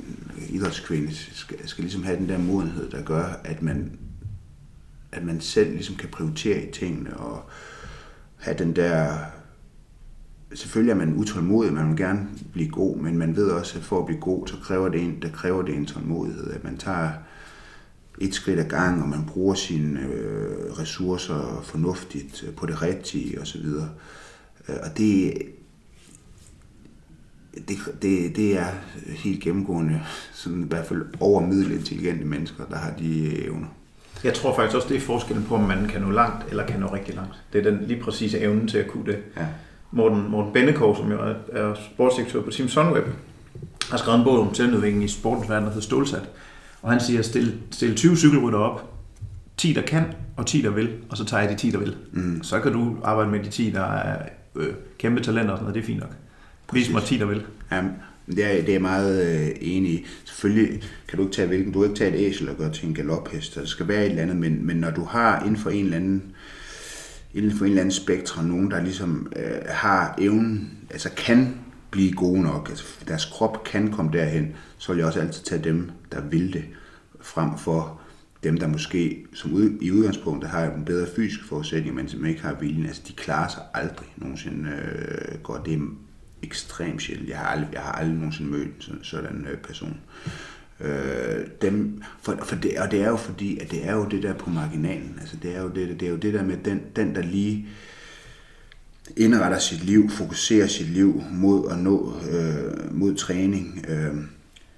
idrætskvinde, skal, skal ligesom have den der modenhed, der gør, at man, at man selv ligesom kan prioritere i tingene, og have den der selvfølgelig er man utålmodig, man vil gerne blive god, men man ved også, at for at blive god, så kræver det en, der kræver det en tålmodighed, at man tager et skridt ad gang, og man bruger sine øh, ressourcer fornuftigt øh, på det rigtige osv. Øh, og det, det, det, det er helt gennemgående, sådan i hvert fald overmiddel intelligente mennesker, der har de evner. Jeg tror faktisk også, det er forskellen på, om man kan nå langt, eller kan nå rigtig langt. Det er den lige præcise evne til at kunne det. Ja. Morten, Morten Bennekov, som jo er, er sportsdirektør på Team Sunweb, har skrevet en bog om talentudvikling i sportens verden, der hedder Stålsat. Og han siger, stil, stil 20 cykelrytter op, 10 der kan, og 10 der vil, og så tager jeg de 10 der vil. Mm. Så kan du arbejde med de 10, der er øh, kæmpe talenter og sådan noget, det er fint nok. Vis mig 10 der vil. Ja, det er, det er meget øh, enig i. Selvfølgelig kan du ikke tage hvilken, du kan ikke tage et æsel og gøre til en galophest. Der skal være et eller andet, men, men når du har inden for en eller anden inden for en eller anden spektre, nogen der ligesom øh, har evnen, altså kan blive gode nok, altså deres krop kan komme derhen, så vil jeg også altid tage dem, der vil det, frem for dem, der måske som ud, i udgangspunktet har en bedre fysisk forudsætning, men som ikke har viljen, altså de klarer sig aldrig nogensinde øh, godt. Det er ekstremt sjældent. Jeg har aldrig, jeg har aldrig nogensinde mødt sådan, sådan en øh, person. Øh, Øh, dem, for, for det, og det er jo fordi, at det er jo det der på marginalen. Altså det er jo det, det er jo det der med den, den der lige indretter sit liv, fokuserer sit liv mod at nå øh, mod træning, øh,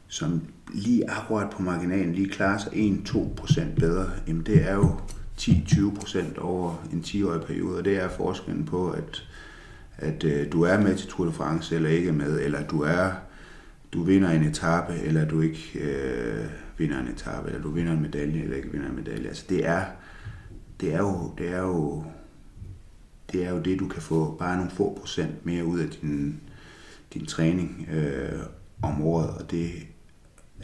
som lige akkurat på marginalen lige klarer sig 1-2% bedre, jamen det er jo 10-20% over en 10-årig periode, og det er forskellen på, at, at øh, du er med til Tour de France, eller ikke med, eller du er du vinder en etape, eller du ikke øh, vinder en etape, eller du vinder en medalje, eller ikke vinder en medalje. Altså det er, det er jo, det er jo, det er jo det, du kan få bare nogle få procent mere ud af din, din træning øh, om året, og det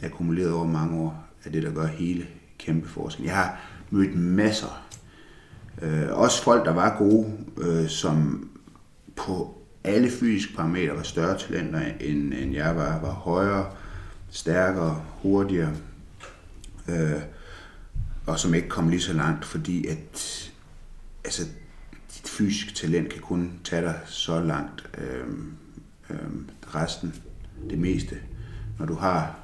akkumuleret over mange år er det, der gør hele kæmpe forskel. Jeg har mødt masser, øh, også folk, der var gode, øh, som på alle fysiske parametre var større talenter, end, end jeg var. Var højere, stærkere, hurtigere, øh, og som ikke kom lige så langt, fordi at altså, dit fysiske talent kan kun tage dig så langt. Øh, øh, resten, det meste, når du har,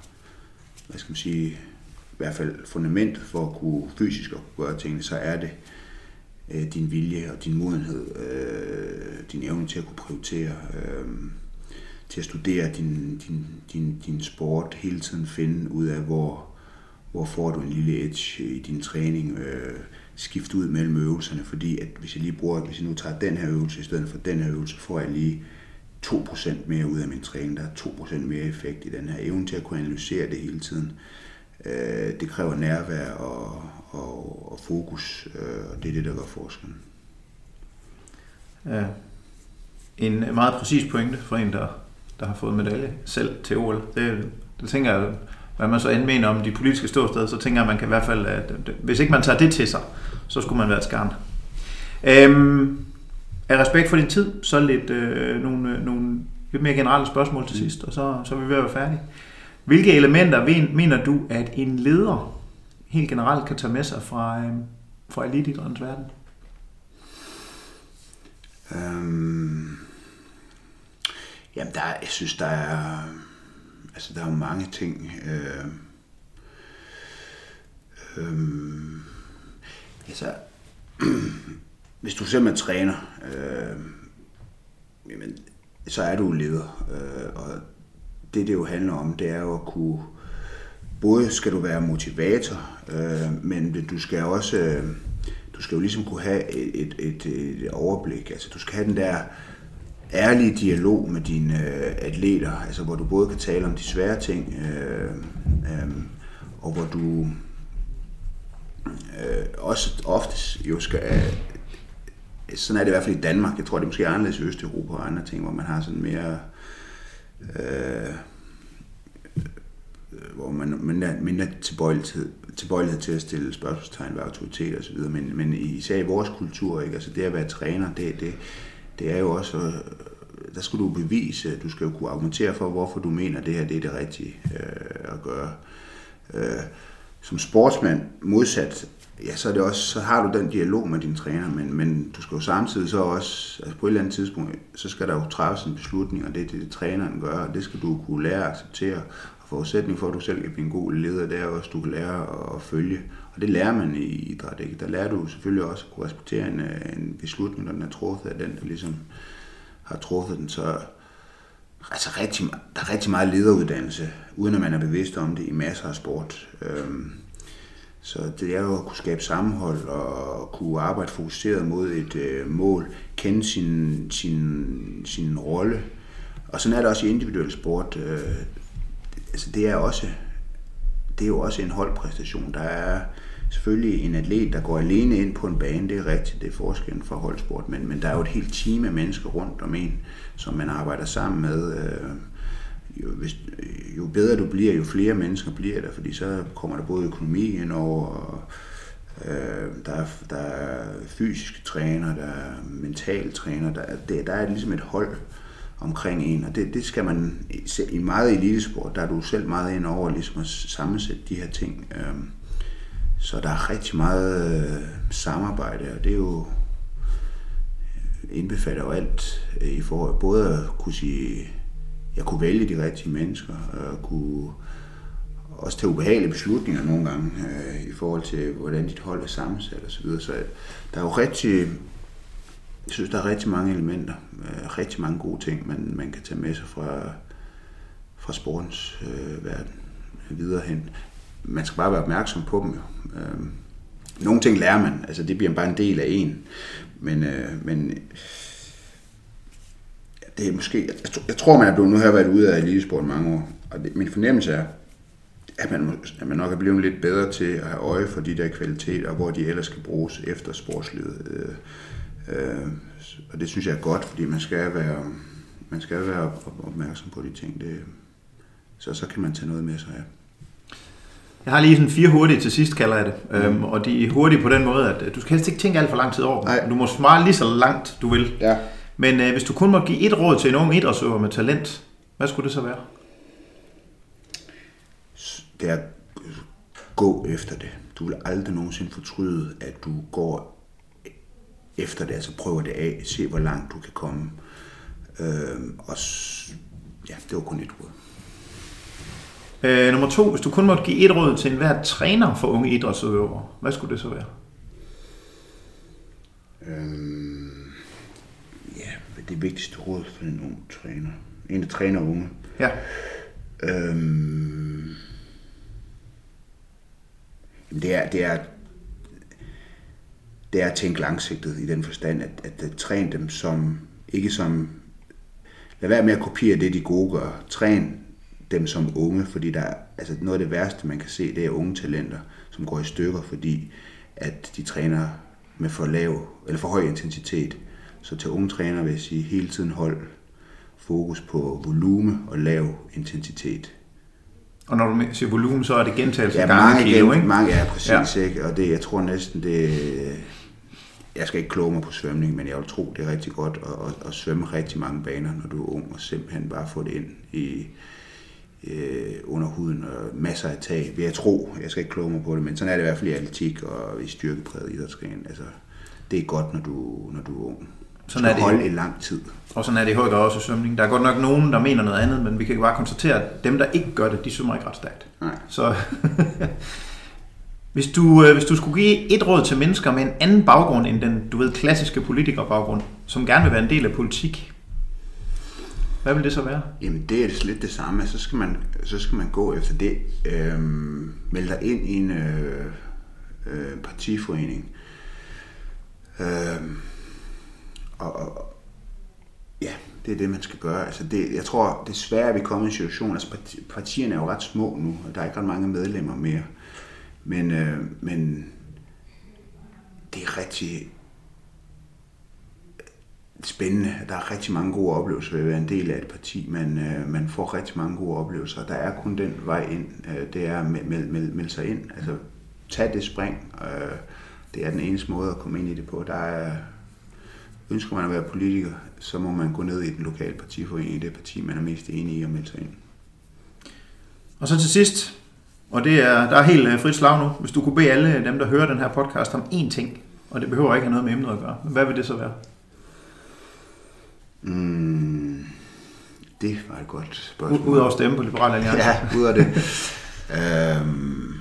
hvad skal man sige, i hvert fald fundament for at kunne fysisk at kunne gøre tingene, så er det øh, din vilje og din modenhed, øh, din evne til at kunne prioritere, øh, til at studere din, din, din, din sport, hele tiden finde ud af, hvor, hvor får du en lille edge i din træning, øh, skifte ud mellem øvelserne, fordi at hvis jeg lige bruger, hvis jeg nu tager den her øvelse i stedet for den her øvelse, får jeg lige 2% mere ud af min træning. Der er 2% mere effekt i den her evne til at kunne analysere det hele tiden. Øh, det kræver nærvær og, og, og fokus, øh, og det er det, der gør forskellen. Ja. En meget præcis pointe for en, der, der har fået medalje selv til OL. Det, det tænker jeg, hvad man så end mener om de politiske ståsteder, så tænker jeg, at man kan i hvert fald, at hvis ikke man tager det til sig, så skulle man være et skarn. Øhm, af respekt for din tid, så lidt øh, nogle, øh, nogle lidt mere generelle spørgsmål til sidst, og så, så er vi ved at være færdige. Hvilke elementer mener du, at en leder helt generelt kan tage med sig fra, øh, fra elitidrættens verden? Øhm, jamen, der, jeg synes, der er, altså, der er mange ting. Øh, øh, altså, hvis du simpelthen træner, øh, jamen, så er du leder. Øh, og det, det jo handler om, det er jo at kunne både skal du være motivator, øh, men du skal også, øh, du skal jo ligesom kunne have et, et, et, et overblik. Altså du skal have den der ærlige dialog med dine øh, atleter, altså hvor du både kan tale om de svære ting, øh, øh, og hvor du øh, også oftest jo skal, øh, sådan er det i hvert fald i Danmark, jeg tror det er måske anderledes i Østeuropa og andre ting, hvor man har sådan mere Øh, øh, hvor man mindre, mindre tilbøjelighed, tilbøjelighed til at stille spørgsmålstegn ved autoritet osv., men, men især i vores kultur, ikke? Altså det at være træner, det, det, det er jo også, øh, der skal du bevise, du skal jo kunne argumentere for, hvorfor du mener, at det her det er det rigtige øh, at gøre. Øh, som sportsmand modsat, ja, så, er det også, så har du den dialog med din træner, men, men du skal jo samtidig så også, altså på et eller andet tidspunkt, så skal der jo træffes en beslutning, og det er det, det træneren gør, og det skal du kunne lære at acceptere Og forudsætning for, at du selv kan blive en god leder, det er også, at du kan lære at følge. Og det lærer man i idræt, ikke? Der lærer du selvfølgelig også at kunne respektere en, øh, en beslutning, når den er truffet af den, der ligesom har truffet den, så altså rigtig, der er rigtig meget lederuddannelse, uden at man er bevidst om det i masser af sport. Øhm, så det er jo at kunne skabe sammenhold og kunne arbejde fokuseret mod et øh, mål, kende sin, sin, sin rolle. Og sådan er det også i individuel sport. Øh, altså det er også det er jo også en holdpræstation. Der er selvfølgelig en atlet, der går alene ind på en bane, det er rigtigt, det er forskellen fra holdsport, men, men der er jo et helt team af mennesker rundt om en, som man arbejder sammen med. Øh, jo, hvis, jo bedre du bliver, jo flere mennesker bliver der, fordi så kommer der både økonomi ind over, og øh, der, er, der er fysiske træner, der er mentale træner, der, der, der er ligesom et hold omkring en, og det, det skal man, i meget elitesport, der er du selv meget ind over ligesom at sammensætte de her ting. Øh, så der er rigtig meget øh, samarbejde, og det er jo øh, indbefatter jo alt øh, i forhold både at kunne sige jeg kunne vælge de rigtige mennesker, og kunne også tage ubehagelige beslutninger nogle gange øh, i forhold til, hvordan dit hold er sammensat osv. Så, videre. så øh, der er jo rigtig, jeg synes, der er rigtig mange elementer, øh, rigtig mange gode ting, man, man kan tage med sig fra, fra sportens øh, verden øh, videre hen. Man skal bare være opmærksom på dem. Jo. Øh, nogle ting lærer man, altså det bliver bare en del af en, men, øh, men det er måske, jeg, jeg tror, man er blevet, nu har jeg været ude af elitesport mange år, og det, min fornemmelse er, at man, at man nok er blevet lidt bedre til at have øje for de der kvaliteter, hvor de ellers skal bruges efter sportslivet. Øh, øh, og det synes jeg er godt, fordi man skal være, man skal være opmærksom på de ting. Det, så, så kan man tage noget med sig af. Jeg har lige sådan fire hurtige til sidst, kalder jeg det. Mm. Øhm, og de er hurtige på den måde, at du skal helst ikke tænke alt for lang tid over dem. Du må svare lige så langt, du vil. Ja. Men øh, hvis du kun må give et råd til en ung idrætsøver med talent, hvad skulle det så være? Det er at gå efter det. Du vil aldrig nogensinde fortryde, at du går efter det, altså prøver det af, se hvor langt du kan komme. Øh, og ja, det var kun et råd. Øh, nummer to, hvis du kun måtte give et råd til enhver træner for unge idrætsøvere, hvad skulle det så være? Øh, det vigtigste råd for en ung træner? En, der træner unge. Ja. Øhm, det er, det er, det er at tænke langsigtet i den forstand, at, at, at træne dem som, ikke som, lad være med at kopiere det, de gode gør. Træn dem som unge, fordi der, altså noget af det værste, man kan se, det er unge talenter, som går i stykker, fordi at de træner med for lav, eller for høj intensitet. Så til unge træner vil jeg sige, hele tiden hold fokus på volume og lav intensitet. Og når du siger volumen, så er det gentagelse ja, gange mange kilo, ikke? Mange er præcis, ja. ikke? Og det, jeg tror næsten, det... Jeg skal ikke kloge mig på svømning, men jeg vil tro, det er rigtig godt at, at, at svømme rigtig mange baner, når du er ung, og simpelthen bare få det ind i, øh, under huden og masser af tag. Vil jeg tro, jeg skal ikke kloge mig på det, men sådan er det i hvert fald i atletik og i styrkepræget idrætsgren. Altså, det er godt, når du, når du er ung. Sådan er det holde i lang tid. Og sådan er det i høj grad også i svømning. Der er godt nok nogen, der mener noget andet, men vi kan bare konstatere, at dem, der ikke gør det, de svømmer ikke ret stærkt. Nej. Så hvis, du, øh, hvis du skulle give et råd til mennesker med en anden baggrund end den, du ved, klassiske politikerbaggrund, som gerne vil være en del af politik, hvad vil det så være? Jamen det er lidt det samme. Så skal man, så skal man gå efter det. Øhm, melde dig ind i en øh, øh, partiforening. Øhm, og, og ja, det er det, man skal gøre. Altså det, jeg tror desværre, at vi kommer i en situation, altså partierne er jo ret små nu, og der er ikke ret mange medlemmer mere. Men, øh, men det er rigtig spændende. Der er rigtig mange gode oplevelser ved at være en del af et parti. Man, øh, man får rigtig mange gode oplevelser. Der er kun den vej ind. Øh, det er at melde, mel melde sig ind. Altså, tag det spring. Øh, det er den eneste måde at komme ind i det på. Der er Ønsker man at være politiker, så må man gå ned i den lokale partiforening i det parti, man er mest enig i at melde sig ind. Og så til sidst, og det er, der er helt øh, frit slag nu, hvis du kunne bede alle dem, der hører den her podcast om én ting, og det behøver ikke have noget med emnet at gøre, hvad vil det så være? Mm, det var et godt spørgsmål. Udover at stemme på Liberale Alliance. ja, ud af det. øhm,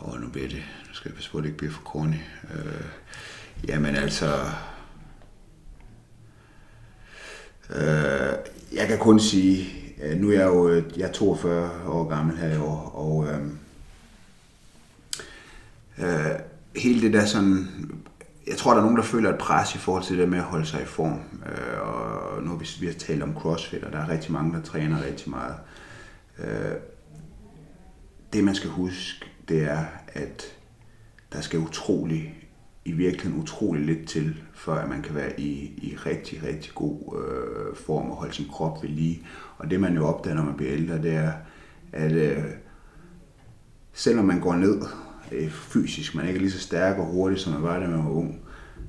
åh, nu bliver det, nu skal jeg passe på, at det ikke bliver for corny. Øh, Jamen altså, Øh, jeg kan kun sige, øh, nu er jeg jo øh, jeg er 42 år gammel her i år, og øh, øh, hele det der sådan, jeg tror, der er nogen, der føler et pres i forhold til det med at holde sig i form. Øh, og nu hvis vi har talt om CrossFit, og der er rigtig mange, der træner rigtig meget. Øh, det man skal huske, det er, at der skal utrolig, i virkeligheden utrolig lidt til, før at man kan være i, i rigtig, rigtig god øh, form og holde sin krop ved lige. Og det man jo opdager, når man bliver ældre, det er, at øh, selvom man går ned øh, fysisk, man er ikke lige så stærk og hurtig, som man var, da man var ung,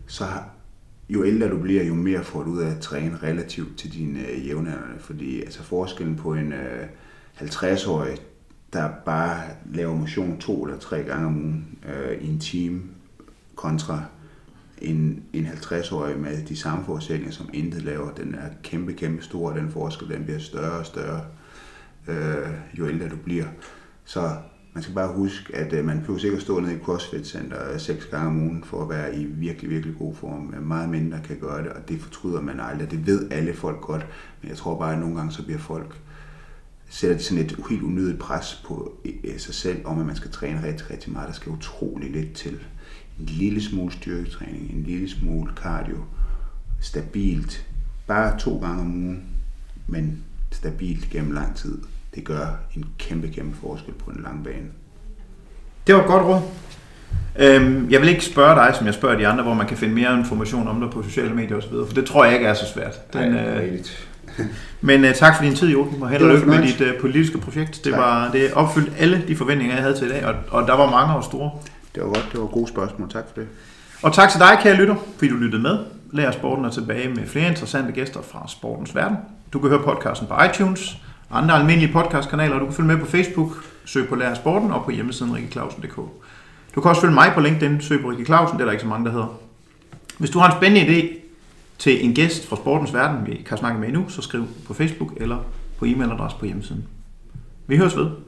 så jo ældre du bliver, jo mere får du ud af at træne relativt til dine øh, jævnaldrende. Fordi altså forskellen på en øh, 50-årig, der bare laver motion to eller tre gange om ugen øh, i en time, kontra en, en 50-årig med de samme forudsætninger, som intet laver, den er kæmpe, kæmpe stor, den forskel, den bliver større og større, øh, jo ældre du bliver. Så man skal bare huske, at øh, man behøver sikkert stå nede i CrossFit Center øh, seks gange om ugen for at være i virkelig, virkelig god form. Meget mindre kan gøre det, og det fortryder man aldrig. Det ved alle folk godt, men jeg tror bare, at nogle gange så bliver folk sætter sådan et helt unødigt pres på øh, sig selv, om at man skal træne rigtig, rigtig meget. Der skal utrolig lidt til. En lille smule styrketræning, en lille smule cardio, stabilt, bare to gange om ugen, men stabilt gennem lang tid. Det gør en kæmpe, kæmpe forskel på en lang bane. Det var et godt råd. Øhm, jeg vil ikke spørge dig, som jeg spørger de andre, hvor man kan finde mere information om dig på sociale medier osv., for det tror jeg ikke er så svært. Den, Nej, øh, men øh, tak for din tid, Joachim, og held og lykke med dit øh, politiske projekt. Det, Tak. var, det opfyldte alle de forventninger, jeg havde til i dag, og, og der var mange og store. Det var godt, det var gode spørgsmål. Tak for det. Og tak til dig, kære lytter, fordi du lyttede med. Lær Sporten er tilbage med flere interessante gæster fra sportens verden. Du kan høre podcasten på iTunes, andre almindelige podcastkanaler, og du kan følge med på Facebook, søg på Lær Sporten og på hjemmesiden rikkeklausen.dk. Du kan også følge mig på LinkedIn, søg på Rikke Clausen, det er der ikke så mange, der hedder. Hvis du har en spændende idé til en gæst fra sportens verden, vi kan snakke med endnu, så skriv på Facebook eller på e-mailadresse på hjemmesiden. Vi høres ved.